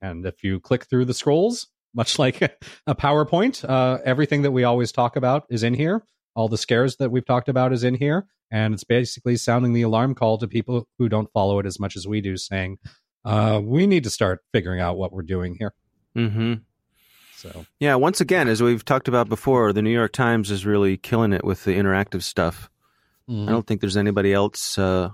[SPEAKER 1] And if you click through the scrolls, much like a PowerPoint, uh, everything that we always talk about is in here. all the scares that we've talked about is in here, and it's basically sounding the alarm call to people who don't follow it as much as we do, saying, uh, "We need to start figuring out what we're doing here."
[SPEAKER 4] Mm-hmm.
[SPEAKER 1] So
[SPEAKER 4] Yeah, once again, as we've talked about before, the New York Times is really killing it with the interactive stuff. I don't think there's anybody else. Uh,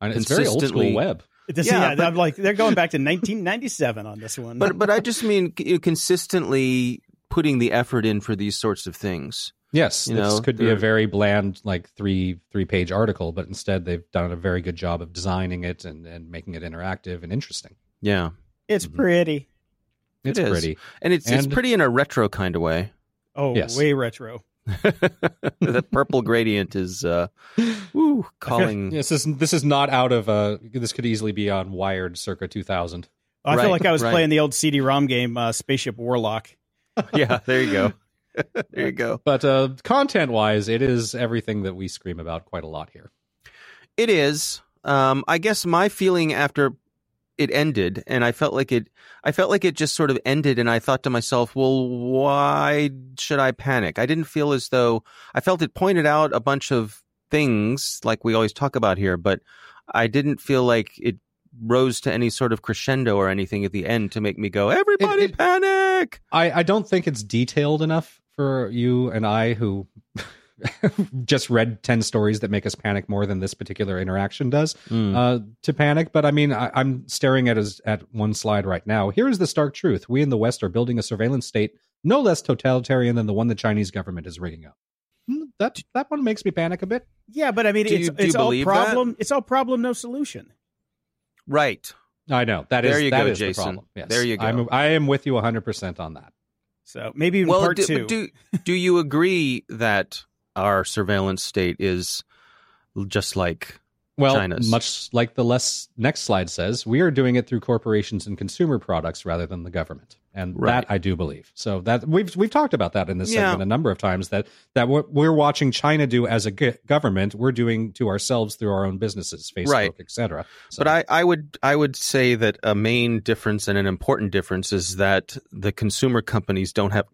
[SPEAKER 1] And it's very old school web.
[SPEAKER 3] This,
[SPEAKER 4] Yeah,
[SPEAKER 3] yeah,
[SPEAKER 4] but-
[SPEAKER 3] I'm like they're going back to 1997 on this one.
[SPEAKER 4] but but I just mean c- consistently putting the effort in for these sorts of things.
[SPEAKER 1] Yes,
[SPEAKER 4] You
[SPEAKER 1] this
[SPEAKER 4] know,
[SPEAKER 1] could be a very bland, like three three page article, but instead they've done a very good job of designing it and, and making it interactive and interesting.
[SPEAKER 4] Yeah,
[SPEAKER 3] it's
[SPEAKER 1] Mhm.
[SPEAKER 3] pretty.
[SPEAKER 1] It's
[SPEAKER 4] is.
[SPEAKER 1] pretty.
[SPEAKER 4] and it's it's pretty in a retro kind of way.
[SPEAKER 3] Oh,
[SPEAKER 1] Yes.
[SPEAKER 3] way retro.
[SPEAKER 4] that purple gradient is uh, woo, calling.
[SPEAKER 1] Yes, this is this is not out of uh this could easily be on Wired circa 2000.
[SPEAKER 3] I
[SPEAKER 4] Right,
[SPEAKER 3] feel like I was
[SPEAKER 4] right.
[SPEAKER 3] playing the old CD-ROM game, uh, Spaceship Warlock.
[SPEAKER 4] yeah, there you go. there you go.
[SPEAKER 1] But uh content wise, it is everything that we scream about quite a lot here.
[SPEAKER 4] It is. Um, I guess my feeling after it ended, and I felt like it. I felt like it just sort of ended, and I thought to myself, "Well, why should I panic?" I didn't feel as though I felt it pointed out a bunch of things like we always talk about here, but I didn't feel like it rose to any sort of crescendo or anything at the end to make me go, "Everybody
[SPEAKER 1] it-
[SPEAKER 4] panic!"
[SPEAKER 1] I, I don't think it's detailed enough for you and I who just read 10 stories that make us panic more than this particular interaction does
[SPEAKER 4] Mm.
[SPEAKER 1] uh, to panic. But I mean, I, I'm staring at his, at one slide right now. Here is the stark truth. We in the West are building a surveillance state no less totalitarian than the one the Chinese government is rigging up. Hmm, That, that one makes me panic a bit.
[SPEAKER 3] Yeah, but I mean,
[SPEAKER 4] Do
[SPEAKER 3] it's
[SPEAKER 4] you-
[SPEAKER 3] it's all
[SPEAKER 4] believe that?
[SPEAKER 3] problem. It's all problem, no solution.
[SPEAKER 4] right.
[SPEAKER 1] I know that is
[SPEAKER 4] There you
[SPEAKER 1] that
[SPEAKER 4] go,
[SPEAKER 1] is the
[SPEAKER 4] Jason.
[SPEAKER 1] problem. Yes.
[SPEAKER 4] There you go.
[SPEAKER 1] I'm, I am with you 100% on that.
[SPEAKER 3] So maybe in
[SPEAKER 4] well,
[SPEAKER 3] part
[SPEAKER 4] do,
[SPEAKER 3] two.
[SPEAKER 4] do do you agree that our surveillance state is just like
[SPEAKER 1] Well,
[SPEAKER 4] China's.
[SPEAKER 1] much like the less next slide says, we are doing it through corporations and consumer products rather than the government, and
[SPEAKER 4] Right.
[SPEAKER 1] that I do believe. So that we've we've talked about that in this
[SPEAKER 4] Yeah.
[SPEAKER 1] segment a number of times. That that what we're watching China do as a government, we're doing to ourselves through our own businesses, Facebook,
[SPEAKER 4] Right.
[SPEAKER 1] etc. So,
[SPEAKER 4] But I, I would I would say that a main difference and an important difference is that the consumer companies don't have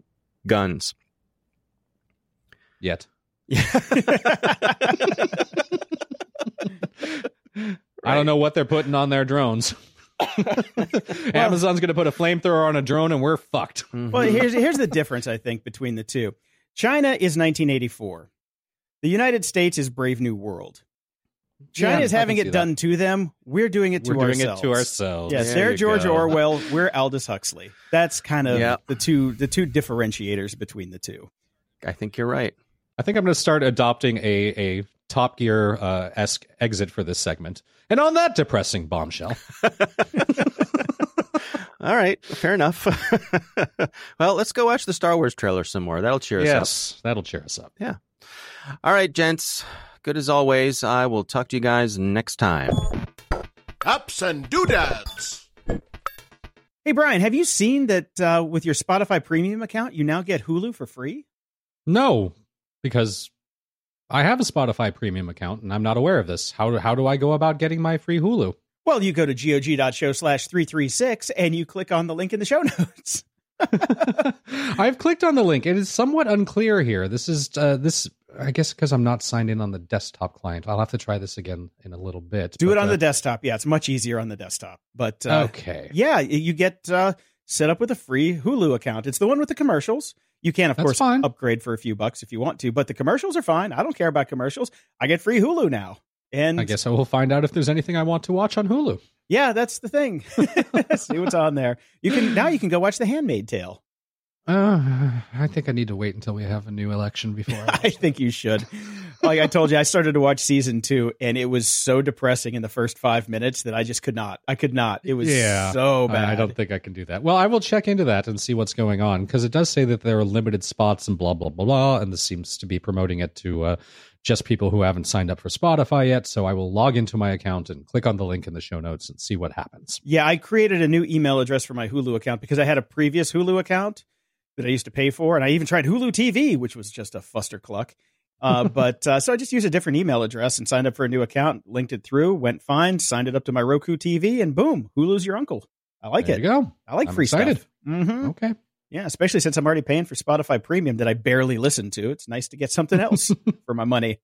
[SPEAKER 4] guns.
[SPEAKER 1] yet I don't know what they're putting on their drones. Amazon's going to put a flamethrower on a drone, and we're fucked. Mm-hmm.
[SPEAKER 3] Well, here's here's the difference I think between the two. China is 1984. The United States is Brave New World. China
[SPEAKER 1] Yeah,
[SPEAKER 3] is
[SPEAKER 1] I
[SPEAKER 3] having
[SPEAKER 1] can
[SPEAKER 3] it
[SPEAKER 1] see that.
[SPEAKER 3] done to them. We're doing it to
[SPEAKER 1] We're doing
[SPEAKER 3] ourselves.
[SPEAKER 1] it to ourselves.
[SPEAKER 3] Yes,
[SPEAKER 4] There
[SPEAKER 3] they're
[SPEAKER 4] you
[SPEAKER 3] George
[SPEAKER 4] go.
[SPEAKER 3] Orwell. We're Aldous Huxley. That's kind of
[SPEAKER 4] Yeah.
[SPEAKER 3] the two the two differentiators between the two.
[SPEAKER 4] I think you're right.
[SPEAKER 1] I think I'm going to start adopting a a Top Gear uh, esque exit for this segment. And on that depressing bombshell,
[SPEAKER 4] All right, fair enough. well, let's go watch the Star Wars trailer some more. That'll cheer us up.
[SPEAKER 1] yes, that'll cheer us up. Yeah.
[SPEAKER 4] All right, gents. Good as always. I will talk to you guys next time.
[SPEAKER 2] Ups and doodads.
[SPEAKER 3] Hey Brian, have you seen that uh, with your Spotify Premium account, you now get Hulu for free?
[SPEAKER 1] No, because I have a Spotify Premium account, and I'm not aware of this. How do, how do I go about getting my free Hulu?
[SPEAKER 3] Well, you go to gog.show slash 336 and you click on the link in the show notes.
[SPEAKER 1] I've clicked on the link. It is somewhat unclear here. This is uh, this. I guess because I'm not signed in on the desktop client. I'll have to try this again in a little bit.
[SPEAKER 3] Do
[SPEAKER 1] but,
[SPEAKER 3] it on
[SPEAKER 1] uh,
[SPEAKER 3] the desktop. Yeah, it's much easier on the desktop. But uh,
[SPEAKER 1] okay.
[SPEAKER 3] yeah, you get uh, set up with a free Hulu account. It's the one with the commercials. You can, of
[SPEAKER 1] That's
[SPEAKER 3] course,
[SPEAKER 1] fine.
[SPEAKER 3] upgrade for a few bucks if you want to, but the commercials are fine. I don't care about commercials. I get free Hulu now. And
[SPEAKER 1] I guess I will find out if there's anything I want to watch on Hulu.
[SPEAKER 3] yeah, that's the thing. See what's on there. You can now you can go watch The Handmaid Tale.
[SPEAKER 1] Uh, I think I need to wait until we have a new election before. I
[SPEAKER 3] I think you should. Like I told you, I started to watch season two, and it was so depressing in the first five minutes that I just could not. I could not. It was
[SPEAKER 1] Yeah.
[SPEAKER 3] so bad.
[SPEAKER 1] I, I don't think I can do that. Well, I will check into that and see what's going on because it does say that there are limited spots and blah blah blah blah, and this seems to be promoting it to uh, just people who haven't signed up for Spotify yet. So I will log into my account and click on the link in the show notes and see what happens.
[SPEAKER 3] Yeah, I created a new email address for my Hulu account because I had a previous Hulu account that I used to pay for, and I even tried Hulu TV, which was just a fuster cluck. Uh, but uh, so I just used a different email address and signed up for a new account, linked it through, went fine, signed it up to my Roku TV, and boom, Hulu's your uncle. I like
[SPEAKER 1] there
[SPEAKER 3] it.
[SPEAKER 1] you go.
[SPEAKER 3] I like
[SPEAKER 1] I'm
[SPEAKER 3] free
[SPEAKER 1] excited.
[SPEAKER 3] stuff. hmm
[SPEAKER 1] Okay.
[SPEAKER 3] Yeah, especially since I'm already paying for Spotify Premium that I barely listen to. It's nice to get something else for my money.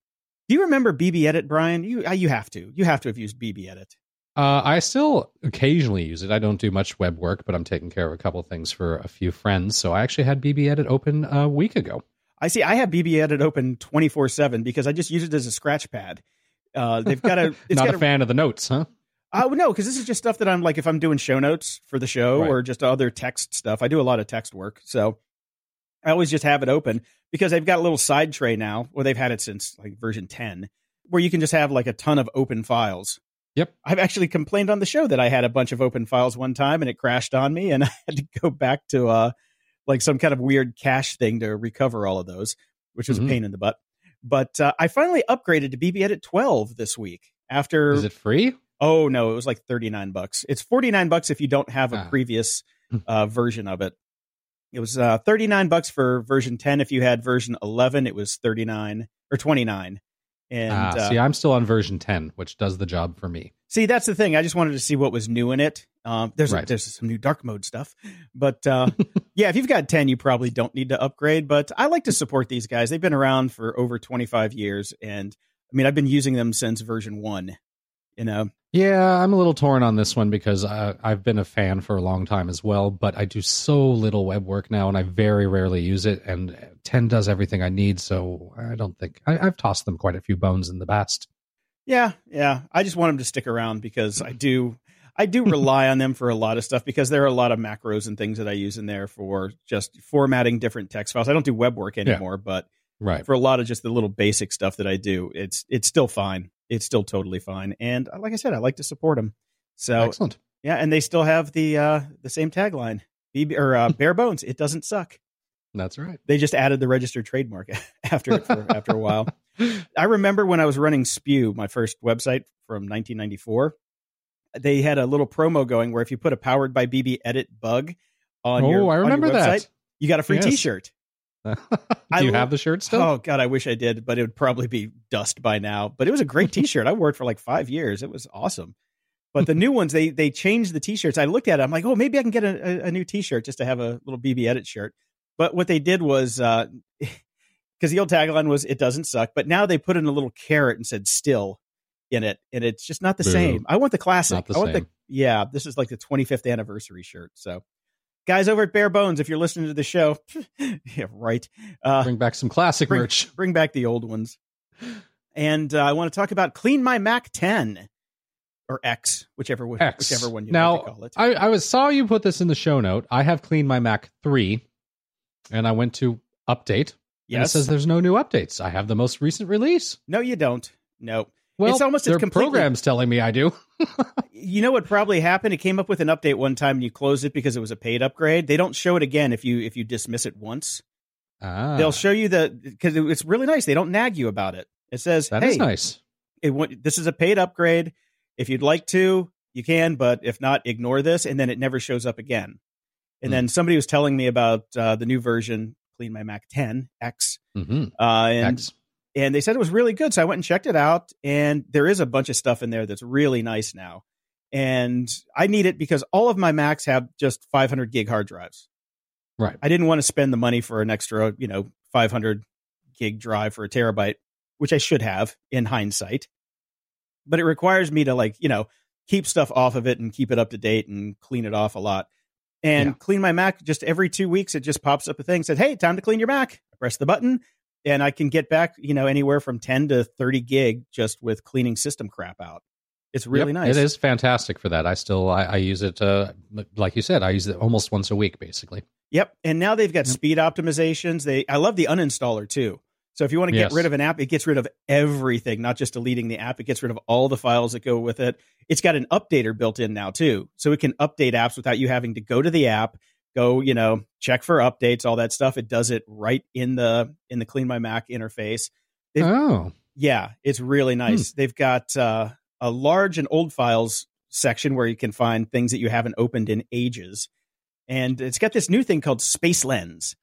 [SPEAKER 3] Do you remember BB Edit, Brian? You uh, you have to. You have to have used BB Edit.
[SPEAKER 1] Uh, I still occasionally use it. I don't do much web work, but I'm taking care of a couple things for a few friends. So I actually had BB Edit open a week ago.
[SPEAKER 3] I see. I have BB Edit open 24 seven because I just use it as a scratch pad. Uh, they've got a. It's
[SPEAKER 1] Not
[SPEAKER 3] got
[SPEAKER 1] a fan of the notes, huh?
[SPEAKER 3] Uh, no, because this is just stuff that I'm like if I'm doing show notes for the show
[SPEAKER 1] Right.
[SPEAKER 3] or just other text stuff. I do a lot of text work, so I always just have it open because they've got a little side tray now. or they've had it since like version 10, where you can just have like a ton of open files.
[SPEAKER 1] Yep.
[SPEAKER 3] I've actually complained on the show that I had a bunch of open files one time and it crashed on me, and I had to go back to uh like some kind of weird cache thing to recover all of those, which was
[SPEAKER 1] Mhm.
[SPEAKER 3] a pain in the butt. But uh, I finally upgraded to BB Edit 12 this week after
[SPEAKER 1] Is it free?
[SPEAKER 3] Oh no, it was like 39 bucks. It's 49 bucks if you don't have a
[SPEAKER 1] Ah.
[SPEAKER 3] previous uh, version of it. It was uh, 39 bucks for version 10. If you had version 11, it was 39 or 29. And
[SPEAKER 1] ah,
[SPEAKER 3] uh,
[SPEAKER 1] see, I'm still on version 10, which does the job for me.
[SPEAKER 3] see, that's the thing. I just wanted to see what was new in it. Um, there's
[SPEAKER 1] Right.
[SPEAKER 3] there's some new dark mode stuff, but uh, yeah, if you've got 10, you probably don't need to upgrade. But I like to support these guys. They've been around for over 25 years, and I mean, I've been using them since version one. You know,
[SPEAKER 1] Yeah, I'm a little torn on this one because uh, I've been a fan for a long time as well, but I do so little web work now and I very rarely use it. And 10 does everything I need, so I don't think I, I've tossed them quite a few bones in the past.
[SPEAKER 3] Yeah, yeah. I just want them to stick around because I do I do rely on them for a lot of stuff because there are a lot of macros and things that I use in there for just formatting different text files. I don't do web work anymore, but
[SPEAKER 1] Right.
[SPEAKER 3] for a lot of just the little basic stuff that I do, it's it's still fine. It's still totally fine. And uh, like I said, I like to support them. So
[SPEAKER 1] Excellent.
[SPEAKER 3] yeah, and they still have the uh the same tagline. BB, or uh, bare bones, it doesn't suck.
[SPEAKER 1] That's right.
[SPEAKER 3] They just added the registered trademark after for, after a while. I remember when I was running Spew, my first website from 1994. They had a little promo going where if you put a powered by BB edit bug on
[SPEAKER 1] oh,
[SPEAKER 3] your,
[SPEAKER 1] I
[SPEAKER 3] on your
[SPEAKER 1] remember
[SPEAKER 3] website,
[SPEAKER 1] that.
[SPEAKER 3] you got a free
[SPEAKER 1] Yes.
[SPEAKER 3] T-shirt.
[SPEAKER 1] do you
[SPEAKER 3] lo-
[SPEAKER 1] have the shirt still?
[SPEAKER 3] Oh God, I wish I did, but it would probably be dust by now. But it was a great T-shirt. I wore it for like five years. It was awesome. But the new ones, they they changed the T-shirts. I looked at it. I'm like, oh, maybe I can get a, a, a new T-shirt just to have a little BB edit shirt. But what they did was, uh, because the old tagline was "It doesn't suck," but now they put in a little carrot and said "still" in it, and it's just not the
[SPEAKER 1] Boo.
[SPEAKER 3] same. I want the classic.
[SPEAKER 1] The
[SPEAKER 3] I want
[SPEAKER 1] same.
[SPEAKER 3] the yeah. This is like the 25th anniversary shirt. So, guys over at Bare Bones, if you're listening to the show, yeah, right. Uh,
[SPEAKER 1] Bring back some classic
[SPEAKER 3] bring,
[SPEAKER 1] merch.
[SPEAKER 3] bring back the old ones. And uh, I want to talk about Clean My Mac 10 or X, whichever one,
[SPEAKER 1] X.
[SPEAKER 3] whichever one you
[SPEAKER 1] now,
[SPEAKER 3] call it.
[SPEAKER 1] I, I was saw you put this in the show note. I have Clean My Mac 3 and I went to update. And it
[SPEAKER 3] yes.
[SPEAKER 1] says there's no new updates. I have the most recent release.
[SPEAKER 3] no, you don't. No.
[SPEAKER 1] Well,
[SPEAKER 3] It's almost- it's
[SPEAKER 1] their
[SPEAKER 3] completely-
[SPEAKER 1] program's telling me I do.
[SPEAKER 3] You know what probably happened? It came up with an update one time and you closed it because it was a paid upgrade. They don't show it again if you if you dismiss it once.
[SPEAKER 1] Ah,
[SPEAKER 3] They'll show you the because it's really nice. They don't nag you about it. It says,
[SPEAKER 1] that
[SPEAKER 3] "Hey,
[SPEAKER 1] is nice.
[SPEAKER 3] it, this is a paid upgrade. If you'd like to, you can, but if not, ignore this." And then it never shows up again. And
[SPEAKER 1] Hmm.
[SPEAKER 3] then somebody was telling me about uh, the new version, Clean My Mac 10 X,
[SPEAKER 1] hmm
[SPEAKER 3] uh, and
[SPEAKER 1] X.
[SPEAKER 3] and they said it was really good. So I went and checked it out, and there is a bunch of stuff in there that's really nice now. And I need it because all of my Macs have just 500 gig hard drives.
[SPEAKER 1] Right.
[SPEAKER 3] I didn't want to spend the money for an extra, you know, 500 gig drive for a terabyte, which I should have in hindsight. But it requires me to like, you know, keep stuff off of it and keep it up to date and clean it off a lot. And
[SPEAKER 1] Yeah.
[SPEAKER 3] clean my Mac just every two weeks. It just pops up a thing said, "Hey, time to clean your Mac." I press the button, and I can get back, you know, anywhere from 10 to 30 gig just with cleaning system crap out. It's really
[SPEAKER 1] Yep,
[SPEAKER 3] nice.
[SPEAKER 1] It is fantastic for that. I still I, I use it uh, like you said. I use it almost once a week, basically.
[SPEAKER 3] Yep. And now they've got
[SPEAKER 1] Yep.
[SPEAKER 3] speed optimizations. They I love the uninstaller too. So if you want to get
[SPEAKER 1] Yes.
[SPEAKER 3] rid of an app, it gets rid of everything, not just deleting the app. It gets rid of all the files that go with it. It's got an updater built in now too. So it can update apps without you having to go to the app, go, you know, check for updates, all that stuff. It does it right in the in the Clean My Mac interface. They've-
[SPEAKER 1] Oh,
[SPEAKER 3] Yeah, it's really nice. They've got uh, a large and old files section where you can find things that you haven't opened in ages. And it's got this new thing called Space Lens,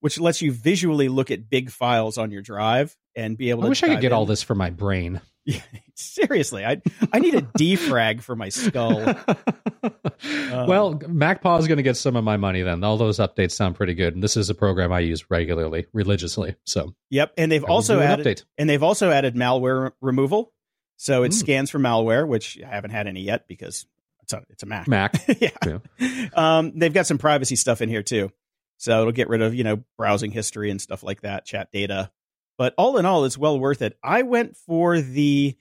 [SPEAKER 3] which lets you visually look at big files on your drive and be able
[SPEAKER 1] I
[SPEAKER 3] to.
[SPEAKER 1] wish I could get all this for my brain.
[SPEAKER 3] Yeah, seriously, I I need a defrag for my skull.
[SPEAKER 1] well, MacPaw is going to get some of my money then. All those updates sound pretty good, and this is a program I use regularly, religiously. So,
[SPEAKER 3] yep, and they've
[SPEAKER 1] I
[SPEAKER 3] also
[SPEAKER 1] do an
[SPEAKER 3] added and they've also added malware removal. So it
[SPEAKER 1] Mm.
[SPEAKER 3] scans for malware, which I haven't had any yet because it's a it's a Mac.
[SPEAKER 1] Mac.
[SPEAKER 3] yeah.
[SPEAKER 1] Yeah.
[SPEAKER 3] Um, they've got some privacy stuff in here too. So it'll get rid of, you know, browsing history and stuff like that, chat data. But all in all, it's well worth it. I went for the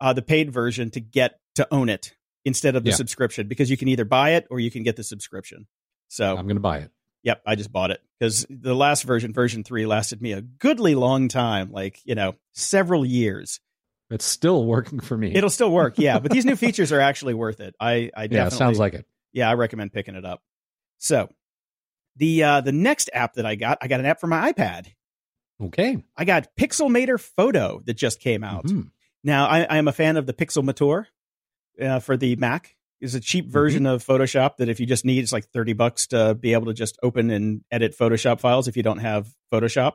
[SPEAKER 3] uh, the paid version to get to own it instead of the
[SPEAKER 1] Yeah.
[SPEAKER 3] subscription because you can either buy it or you can get the subscription. So
[SPEAKER 1] I'm going to buy it.
[SPEAKER 3] Yep, I just bought it because the last version, version three, lasted me a goodly long time, like you know, several years.
[SPEAKER 1] It's still working for me.
[SPEAKER 3] It'll still work, yeah. But these new features are actually worth it. I, I definitely,
[SPEAKER 1] yeah, sounds like it.
[SPEAKER 3] yeah, I recommend picking it up. So, the uh, the next app that I got, I got an app for my iPad.
[SPEAKER 1] Okay.
[SPEAKER 3] I got Pixelmator Photo that just came out.
[SPEAKER 1] Mhm.
[SPEAKER 3] Now, I, I am a fan of the Pixelmator uh, for the Mac. It's a cheap version of Photoshop that if you just need, it's like 30 bucks to be able to just open and edit Photoshop files if you don't have Photoshop.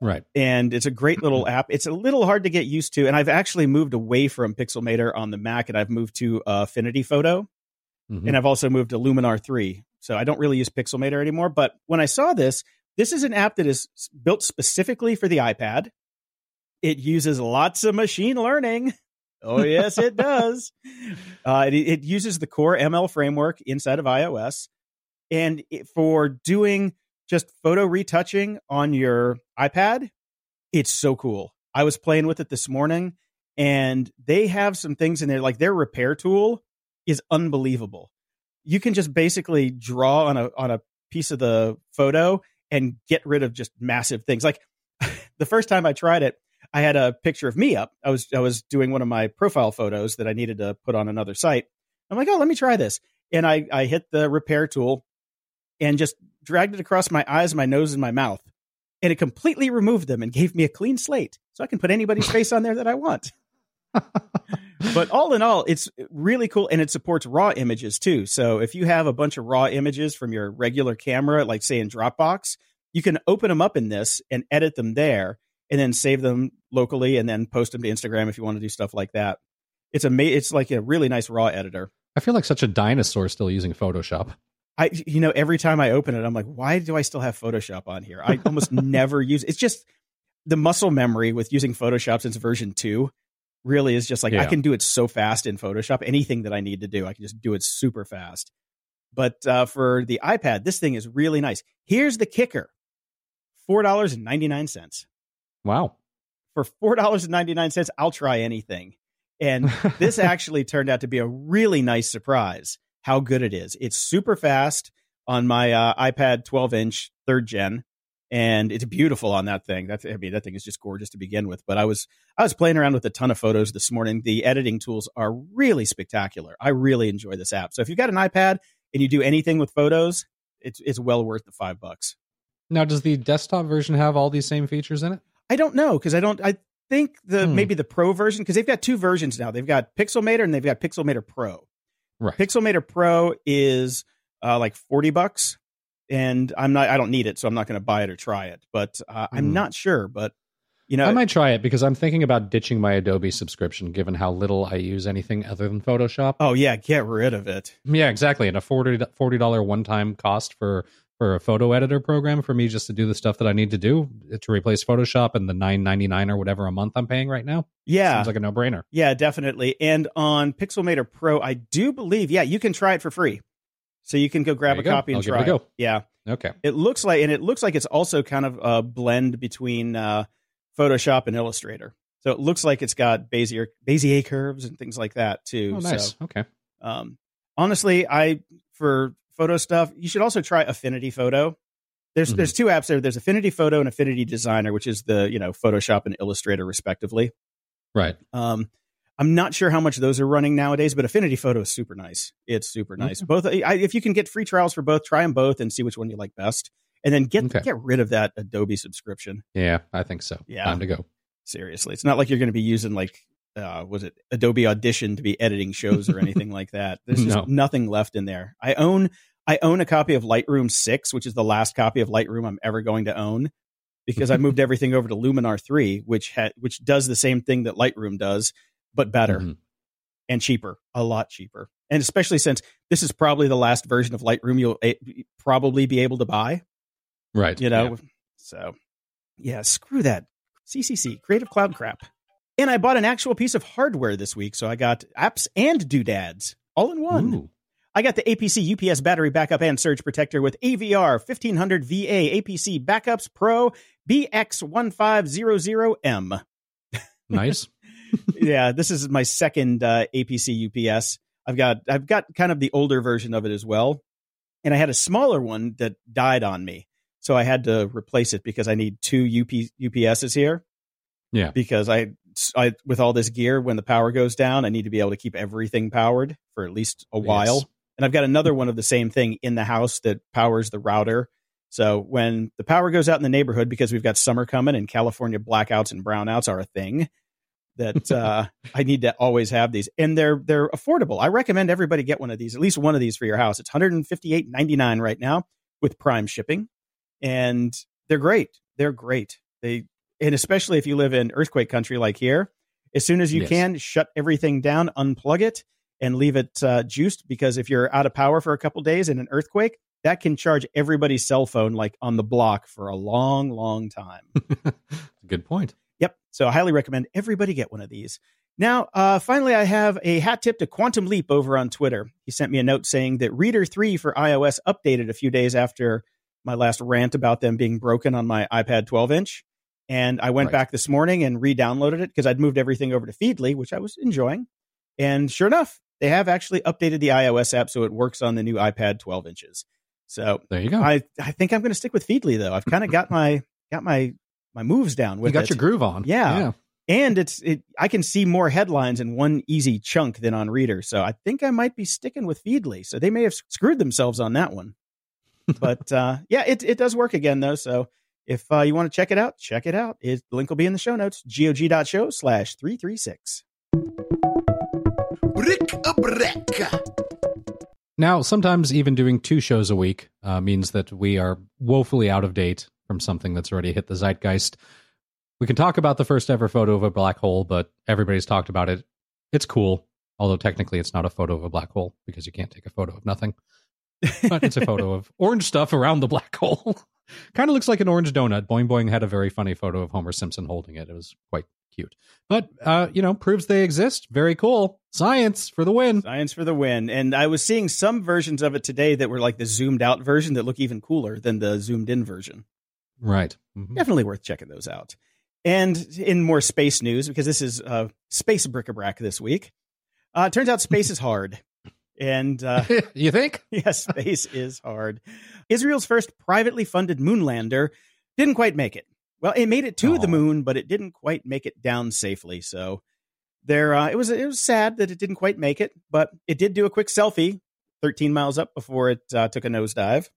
[SPEAKER 1] Right.
[SPEAKER 3] And it's a great little app. It's a little hard to get used to. And I've actually moved away from Pixelmator on the Mac and I've moved to uh, Affinity Photo.
[SPEAKER 1] Mhm.
[SPEAKER 3] And I've also moved to Luminar 3. So I don't really use Pixelmator anymore. But when I saw this, this is an app that is built specifically for the iPad. It uses lots of machine learning. Oh, yes, it does. Uh, it, it uses the core ML framework inside of iOS. And it, for doing just photo retouching on your iPad, it's so cool. I was playing with it this morning and they have some things in there, like their repair tool is unbelievable. You can just basically draw on a on a piece of the photo and get rid of just massive things. Like the first time I tried it, I had a picture of me up. I was I was doing one of my profile photos that I needed to put on another site. I'm like, oh, let me try this, and I I hit the repair tool and just dragged it across my eyes, my nose, and my mouth, and it completely removed them and gave me a clean slate, so I can put anybody's face on there that I want but all in all, it's really cool and it supports raw images too. So if you have a bunch of raw images from your regular camera, like say in Dropbox, you can open them up in this and edit them there and then save them locally and then post them to Instagram if you want to do stuff like that. It's a it's like a really nice raw editor.
[SPEAKER 1] I feel like such a dinosaur still using Photoshop.
[SPEAKER 3] I you know every time I open it I'm like why do I still have Photoshop on here? I almost never use it's just the muscle memory with using Photoshop since version 2 really is just like I can do it so fast in Photoshop anything that I need to do I can just do it super fast. But uh, for the iPad this thing is really nice. Here's the kicker. $4.99.
[SPEAKER 1] Wow.
[SPEAKER 3] For $4.99 I'll try anything. And this actually turned out to be a really nice surprise how good it is. It's super fast on my uh, iPad 12 inch third gen, and it's beautiful on that thing. That's I mean that thing is just gorgeous to begin with. But I was I was playing around with a ton of photos this morning. The editing tools are really spectacular. I really enjoy this app. So if you've got an iPad and you do anything with photos, it's it's well worth the five bucks.
[SPEAKER 1] Now, does the desktop version have all these same features in it?
[SPEAKER 3] I don't know because I don't. I think the
[SPEAKER 1] Hmm.
[SPEAKER 3] maybe the Pro version because they've got two versions now. They've got Pixelmator and they've got Pixelmator Pro.
[SPEAKER 1] Right.
[SPEAKER 3] Pixelmator Pro is uh, like forty bucks, and I'm not. I don't need it, so I'm not going to buy it or try it. But uh, I'm
[SPEAKER 1] Hmm.
[SPEAKER 3] not sure. But you know,
[SPEAKER 1] I might try it because I'm thinking about ditching my Adobe subscription given how little I use anything other than Photoshop.
[SPEAKER 3] oh yeah, get rid of it.
[SPEAKER 1] Yeah, exactly. And a $40 $40 one time cost for for a photo editor program for me just to do the stuff that I need to do to replace Photoshop and the nine ninety nine or whatever a month I'm paying right now.
[SPEAKER 3] Yeah,
[SPEAKER 1] Seems like a no brainer.
[SPEAKER 3] yeah, definitely. And on Pixelmator Pro, I do believe, yeah, you can try it for free. So you can go grab a
[SPEAKER 1] go.
[SPEAKER 3] copy and
[SPEAKER 1] I'll give
[SPEAKER 3] try
[SPEAKER 1] it a go.
[SPEAKER 3] Yeah.
[SPEAKER 1] Okay.
[SPEAKER 3] It looks like, and it looks like it's also kind of a blend between uh, Photoshop and Illustrator. So it looks like it's got Bezier Bezier curves and things like that too.
[SPEAKER 1] Oh, nice.
[SPEAKER 3] So,
[SPEAKER 1] okay.
[SPEAKER 3] um, honestly, I for photo stuff, you should also try Affinity Photo. There's
[SPEAKER 1] Mhm.
[SPEAKER 3] there's two apps there. There's Affinity Photo and Affinity Designer, which is the you know Photoshop and Illustrator respectively.
[SPEAKER 1] Right.
[SPEAKER 3] Um, I'm not sure how much those are running nowadays, but Affinity Photo is super nice. It's super nice.
[SPEAKER 1] Okay.
[SPEAKER 3] Both, I, if you can get free trials for both, try them both and see which one you like best, and then get
[SPEAKER 1] Okay.
[SPEAKER 3] get rid of that Adobe subscription.
[SPEAKER 1] Yeah, I think so.
[SPEAKER 3] Yeah.
[SPEAKER 1] Time to go.
[SPEAKER 3] Seriously, it's not like you're going to be using like uh, was it Adobe Audition to be editing shows or anything like that. There's just
[SPEAKER 1] No.
[SPEAKER 3] nothing left in there. I own I own a copy of Lightroom six, which is the last copy of Lightroom I'm ever going to own. because I moved everything over to Luminar 3, which ha- which does the same thing that Lightroom does, but better
[SPEAKER 1] Mhm.
[SPEAKER 3] and cheaper, a lot cheaper. And especially since this is probably the last version of Lightroom you'll a- probably be able to buy,
[SPEAKER 1] Right.
[SPEAKER 3] you know.
[SPEAKER 1] Yeah.
[SPEAKER 3] So, yeah, screw that CCC, Creative Cloud crap. And I bought an actual piece of hardware this week, so I got apps and doodads all in one.
[SPEAKER 1] Ooh.
[SPEAKER 3] I got the APC UPS battery backup and surge protector with AVR 1500 VA APC Backups Pro BX1500M.
[SPEAKER 1] Nice.
[SPEAKER 3] yeah, this is my second uh, APC UPS. I've got I've got kind of the older version of it as well, and I had a smaller one that died on me, so I had to replace it because I need two UP, UPSs here.
[SPEAKER 1] Yeah.
[SPEAKER 3] because I I with all this gear, when the power goes down, I need to be able to keep everything powered for at least a while.
[SPEAKER 1] Yes.
[SPEAKER 3] And I've got another one of the same thing in the house that powers the router. So when the power goes out in the neighborhood, because we've got summer coming and California blackouts and brownouts are a thing, that uh, I need to always have these, and they're they're affordable. I recommend everybody get one of these, at least one of these for your house. It's one hundred and fifty eight ninety nine right now with Prime shipping, and they're great. They're great. They and especially if you live in earthquake country like here, as soon as you
[SPEAKER 1] Yes.
[SPEAKER 3] can, shut everything down, unplug it, and leave it uh, juiced. Because if you're out of power for a couple days in an earthquake, that can charge everybody's cell phone like on the block for a long, long time.
[SPEAKER 1] Good point.
[SPEAKER 3] Yep. So I highly recommend everybody get one of these. Now, uh, finally, I have a hat tip to Quantum Leap over on Twitter. He sent me a note saying that Reeder 3 for iOS updated a few days after my last rant about them being broken on my iPad 12 inch. And I went
[SPEAKER 1] Right.
[SPEAKER 3] back this morning and re downloaded it because I'd moved everything over to Feedly, which I was enjoying. And sure enough, they have actually updated the iOS app so it works on the new iPad 12 inches. So
[SPEAKER 1] There you go.
[SPEAKER 3] I, I think I'm going to stick with Feedly though. I've kind of got my got my my moves down with
[SPEAKER 1] you got
[SPEAKER 3] it
[SPEAKER 1] your groove on.
[SPEAKER 3] Yeah.
[SPEAKER 1] Yeah.
[SPEAKER 3] and it's it i can see more headlines in one easy chunk than on Reeder so i think i might be sticking with feedly so they may have screwed themselves on that one but uh yeah it, it does work again though so if uh, you want to check it out check it out it, the link will be in the show notes gog.show slash 336
[SPEAKER 2] Brick a brick.
[SPEAKER 1] Now, sometimes even doing two shows a week uh, means that we are woefully out of date from something that's already hit the zeitgeist. We can talk about the first ever photo of a black hole, but everybody's talked about it. It's cool, although technically it's not a photo of a black hole because you can't take a photo of nothing. But it's a photo of orange stuff around the black hole. kind of looks like an orange donut. Boing Boing had a very funny photo of Homer Simpson holding it. It was quite cute. But, uh, you know, proves they exist. Very cool. Science for the win.
[SPEAKER 3] science for the win and i was seeing some versions of it today that were like the zoomed out version that look even cooler than the zoomed in version
[SPEAKER 1] Right. Mhm.
[SPEAKER 3] definitely worth checking those out. And in more space news, because this is uh, space bric-a-brac this week, uh, it turns out space is hard. And uh,
[SPEAKER 1] you think?
[SPEAKER 3] yes, space is hard. Israel's first privately funded moonlander didn't quite make it. Well, it made it to the moon, but it didn't quite make it down safely. So there, uh, it was it was sad that it didn't quite make it, but it did do a quick selfie, 13 miles up before it uh, took a nosedive.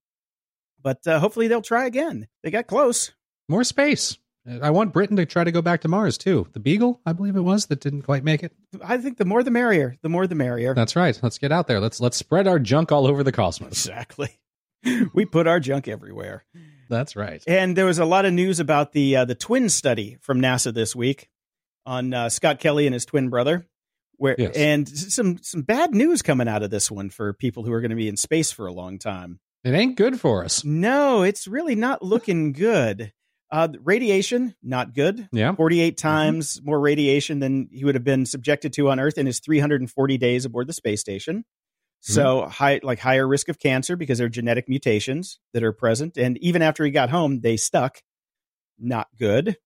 [SPEAKER 3] But uh, hopefully they'll try again. They got close.
[SPEAKER 1] More space. I want Britain to try to go back to Mars too. The Beagle, I believe it was, that didn't quite make it.
[SPEAKER 3] I think the more the merrier. The more the merrier.
[SPEAKER 1] That's right. Let's get out there. Let's let's spread our junk all over the cosmos.
[SPEAKER 3] exactly. we put our junk everywhere.
[SPEAKER 1] That's right.
[SPEAKER 3] And there was a lot of news about the uh, the twin study from NASA this week on uh, Scott Kelly and his twin brother. Where
[SPEAKER 1] Yes.
[SPEAKER 3] and some some bad news coming out of this one for people who are going to be in space for a long time.
[SPEAKER 1] It ain't good for us.
[SPEAKER 3] No, it's really not looking good. Uh, radiation, not good.
[SPEAKER 1] Yeah.
[SPEAKER 3] 48 times more radiation than he would have been subjected to on Earth in his 340 days aboard the space station. So high, like higher risk of cancer because there are genetic mutations that are present. And even after he got home, they stuck. Not good.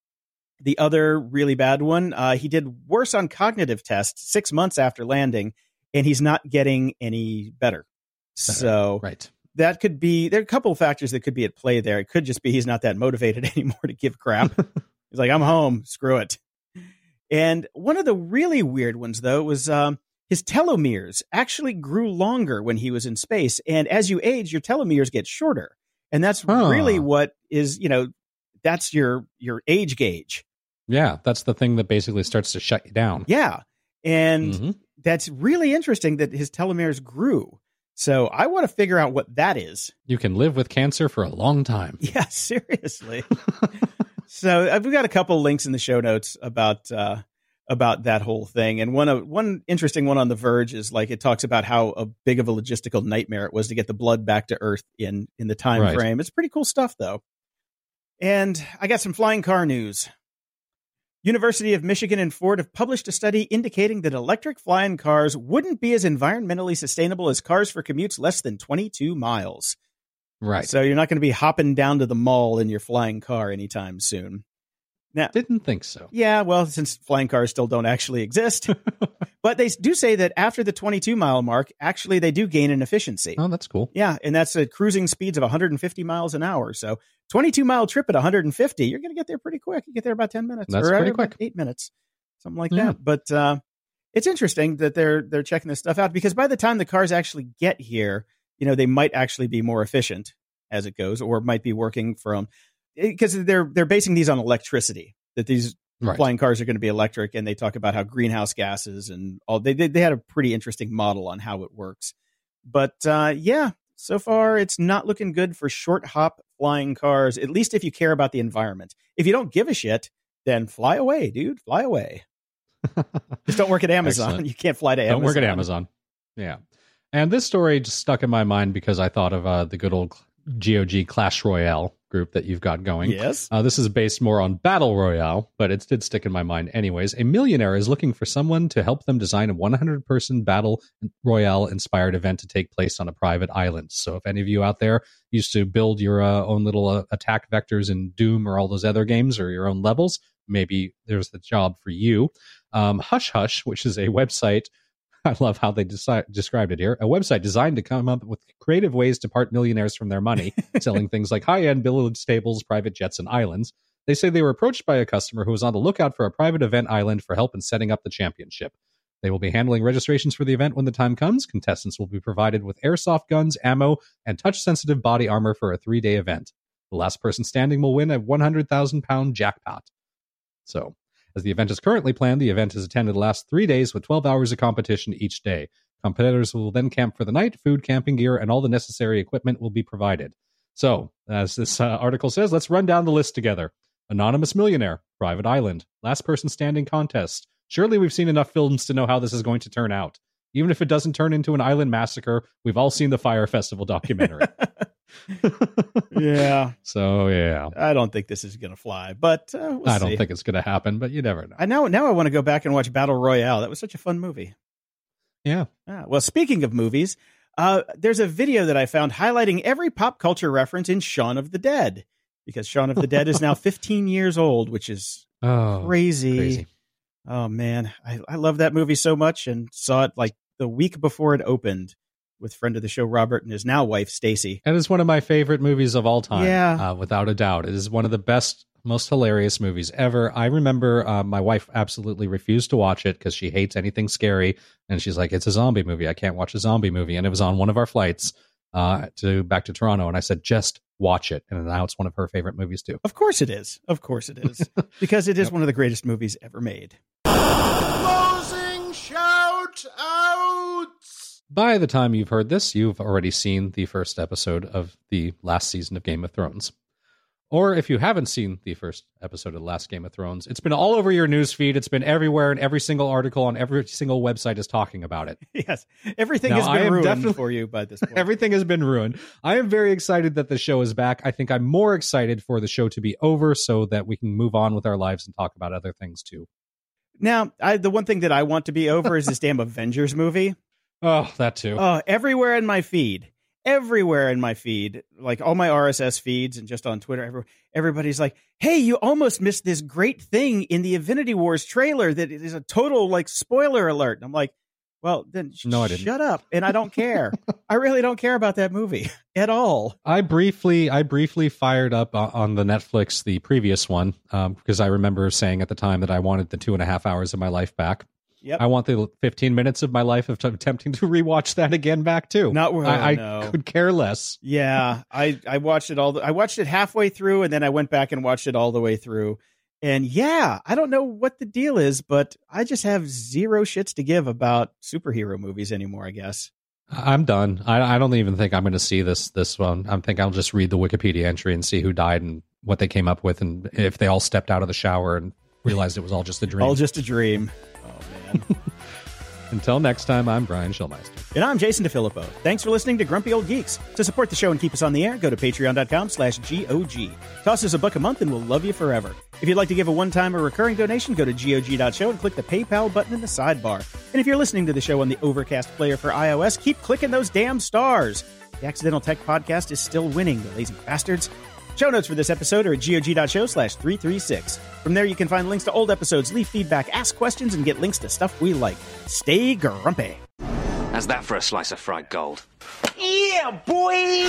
[SPEAKER 3] The other really bad one, uh, he did worse on cognitive tests six months after landing, and he's not getting any better. So
[SPEAKER 1] Right.
[SPEAKER 3] That could be there are a couple of factors that could be at play there. It could just be he's not that motivated anymore to give crap. he's like, I'm home, screw it. And one of the really weird ones though was um, his telomeres actually grew longer when he was in space. And as you age, your telomeres get shorter. And that's
[SPEAKER 1] Huh.
[SPEAKER 3] really what is, you know, that's your your age gauge.
[SPEAKER 1] Yeah, that's the thing that basically starts to shut you down.
[SPEAKER 3] Yeah. And
[SPEAKER 1] Mhm.
[SPEAKER 3] that's really interesting that his telomeres grew. So I want to figure out what that is.
[SPEAKER 1] You can live with cancer for a long time.
[SPEAKER 3] Yeah, seriously. so uh, we've got a couple links in the show notes about uh, about that whole thing, and one of one interesting one on the Verge is like it talks about how a big of a logistical nightmare it was to get the blood back to Earth in in the time
[SPEAKER 1] Right.
[SPEAKER 3] frame. It's pretty cool stuff though. And I got some flying car news. University of Michigan and Ford have published a study indicating that electric flying cars wouldn't be as environmentally sustainable as cars for commutes less than 22 miles.
[SPEAKER 1] Right.
[SPEAKER 3] So you're not going to be hopping down to the mall in your flying car anytime soon. Now,
[SPEAKER 1] Didn't think so.
[SPEAKER 3] yeah, well, since flying cars still don't actually exist, but they do say that after the 22 mile mark, actually they do gain in efficiency.
[SPEAKER 1] Oh, that's cool.
[SPEAKER 3] Yeah, and that's at cruising speeds of 150 miles an hour. So 22 mile trip at 150, you're going to get there pretty quick. You get there about 10 minutes.
[SPEAKER 1] That's
[SPEAKER 3] or
[SPEAKER 1] pretty quick.
[SPEAKER 3] Eight minutes, something like
[SPEAKER 1] Yeah.
[SPEAKER 3] that. But uh, it's interesting that they're they're checking this stuff out because by the time the cars actually get here, you know, they might actually be more efficient as it goes, or might be working from because they're they're basing these on electricity. That these
[SPEAKER 1] Right.
[SPEAKER 3] flying cars are going to be electric, and they talk about how greenhouse gases and all. They they, they had a pretty interesting model on how it works. But uh, yeah, so far it's not looking good for short hop flying cars. At least if you care about the environment. If you don't give a shit, then fly away, dude. Fly away. Just don't work at Amazon.
[SPEAKER 1] Excellent.
[SPEAKER 3] You can't fly to Amazon.
[SPEAKER 1] Don't work at Amazon. Yeah. And this story just stuck in my mind because I thought of uh, the good old GOG Clash Royale group that you've got going.
[SPEAKER 3] Yes.
[SPEAKER 1] Uh, this is based more on Battle Royale, but it did stick in my mind anyways. A millionaire is looking for someone to help them design a 100 person Battle Royale inspired event to take place on a private island. So if any of you out there used to build your uh, own little uh, attack vectors in Doom or all those other games or your own levels, maybe there's the job for you. Um, Hush Hush, which is a website I love how they deci- described it here. A website designed to come up with creative ways to part millionaires from their money, selling things like high end village tables, private jets, and islands. They say they were approached by a customer who was on the lookout for a private event island for help in setting up the championship. They will be handling registrations for the event when the time comes. Contestants will be provided with airsoft guns, ammo, and touch sensitive body armor for a three day event. The last person standing will win a 100,000 pound jackpot. So, as the event is currently planned, the event is attended the last three days with 12 hours of competition each day. Competitors will then camp for the night. Food, camping gear, and all the necessary equipment will be provided. So, as this uh, article says, let's run down the list together. Anonymous Millionaire, Private Island, Last Person Standing Contest. Surely we've seen enough films to know how this is going to turn out. Even if it doesn't turn into an island massacre, we've all seen the Fyre Festival documentary.
[SPEAKER 3] yeah,
[SPEAKER 1] so, yeah.
[SPEAKER 3] I don't think this is going to fly, but uh, we'll
[SPEAKER 1] I don't
[SPEAKER 3] see.
[SPEAKER 1] think it's going to happen, but you never know.
[SPEAKER 3] I now now I want to go back and watch Battle Royale. That was such a fun movie.
[SPEAKER 1] Yeah.
[SPEAKER 3] Ah, well, speaking of movies, uh, there's a video that I found highlighting every pop culture reference in Shaun of the Dead because Shaun of the Dead is now 15 years old, which is
[SPEAKER 1] Oh,
[SPEAKER 3] crazy.
[SPEAKER 1] crazy.
[SPEAKER 3] Oh man, I, I love that movie so much and saw it like the week before it opened with friend of the show Robert and his now wife Stacy.
[SPEAKER 1] And It is one of my favorite movies of all time.
[SPEAKER 3] Yeah.
[SPEAKER 1] uh, without a doubt. It is one of the best, most hilarious movies ever. I remember uh, my wife absolutely refused to watch it because she hates anything scary, and she's like, "It's a zombie movie. I can't watch a zombie movie." And it was on one of our flights uh, to back to Toronto, and I said, "Just watch it." And now it's one of her favorite movies too.
[SPEAKER 3] Of course it is. Of course it is. because it is
[SPEAKER 1] Yep.
[SPEAKER 3] one of the greatest movies ever made.
[SPEAKER 2] Closing shout outs!
[SPEAKER 1] By the time you've heard this, you've already seen the first episode of the last season of Game of Thrones. Or if you haven't seen the first episode of the last Game of Thrones, it's been all over your news feed. It's been everywhere, and every single article on every single website is talking about it.
[SPEAKER 3] Yes. Everything
[SPEAKER 1] Now,
[SPEAKER 3] has
[SPEAKER 1] I
[SPEAKER 3] been
[SPEAKER 1] am
[SPEAKER 3] ruined
[SPEAKER 1] definitely-
[SPEAKER 3] for you by this point.
[SPEAKER 1] Everything has been ruined. I am very excited that the show is back. I think I'm more excited for the show to be over so that we can move on with our lives and talk about other things too.
[SPEAKER 3] Now, I, the one thing that I want to be over is this damn Avengers movie.
[SPEAKER 1] Oh, that too.
[SPEAKER 3] Oh, everywhere in my feed, everywhere in my feed, like all my RSS feeds and just on Twitter, every, everybody's like, "Hey, you almost missed this great thing in the Infinity Wars trailer that is a total like spoiler alert." And I'm like, "Well, then sh-
[SPEAKER 1] No, I didn't.
[SPEAKER 3] shut up." And I don't care. I really don't care about that movie at all.
[SPEAKER 1] I briefly, I briefly fired up on the Netflix the previous one um, because I remember saying at the time that I wanted the two and a half hours of my life back.
[SPEAKER 3] Yep.
[SPEAKER 1] I want the 15 minutes of my life of t- attempting to rewatch that again back too.
[SPEAKER 3] Not oh,
[SPEAKER 1] I, I
[SPEAKER 3] no.
[SPEAKER 1] could care less.
[SPEAKER 3] Yeah, I I watched it all. The, I watched it halfway through, and then I went back and watched it all the way through. And yeah, I don't know what the deal is, but I just have zero shits to give about superhero movies anymore. I guess.
[SPEAKER 1] I'm done. I, I don't even think I'm going to see this this one. I think I'll just read the Wikipedia entry and see who died and what they came up with, and if they all stepped out of the shower and realized it was all just a dream.
[SPEAKER 3] All just a dream. Oh man.
[SPEAKER 1] Until next time, I'm Brian Schulmeister.
[SPEAKER 3] And I'm Jason DeFilippo. Thanks for listening to Grumpy Old Geeks. To support the show and keep us on the air, go to patreon.com slash GOG. Toss us a buck a month and we'll love you forever. If you'd like to give a one-time or recurring donation, go to GOG.show and click the PayPal button in the sidebar. And if you're listening to the show on the Overcast player for iOS, keep clicking those damn stars. The Accidental Tech Podcast is still winning, the lazy bastards. Show notes for this episode are at gog.show slash 336. From there, you can find links to old episodes, leave feedback, ask questions, and get links to stuff we like. Stay grumpy.
[SPEAKER 5] How's that for a slice of fried gold?
[SPEAKER 6] Yeah, boy!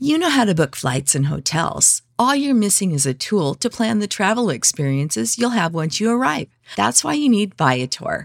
[SPEAKER 7] You know how to book flights and hotels. All you're missing is a tool to plan the travel experiences you'll have once you arrive. That's why you need Viator.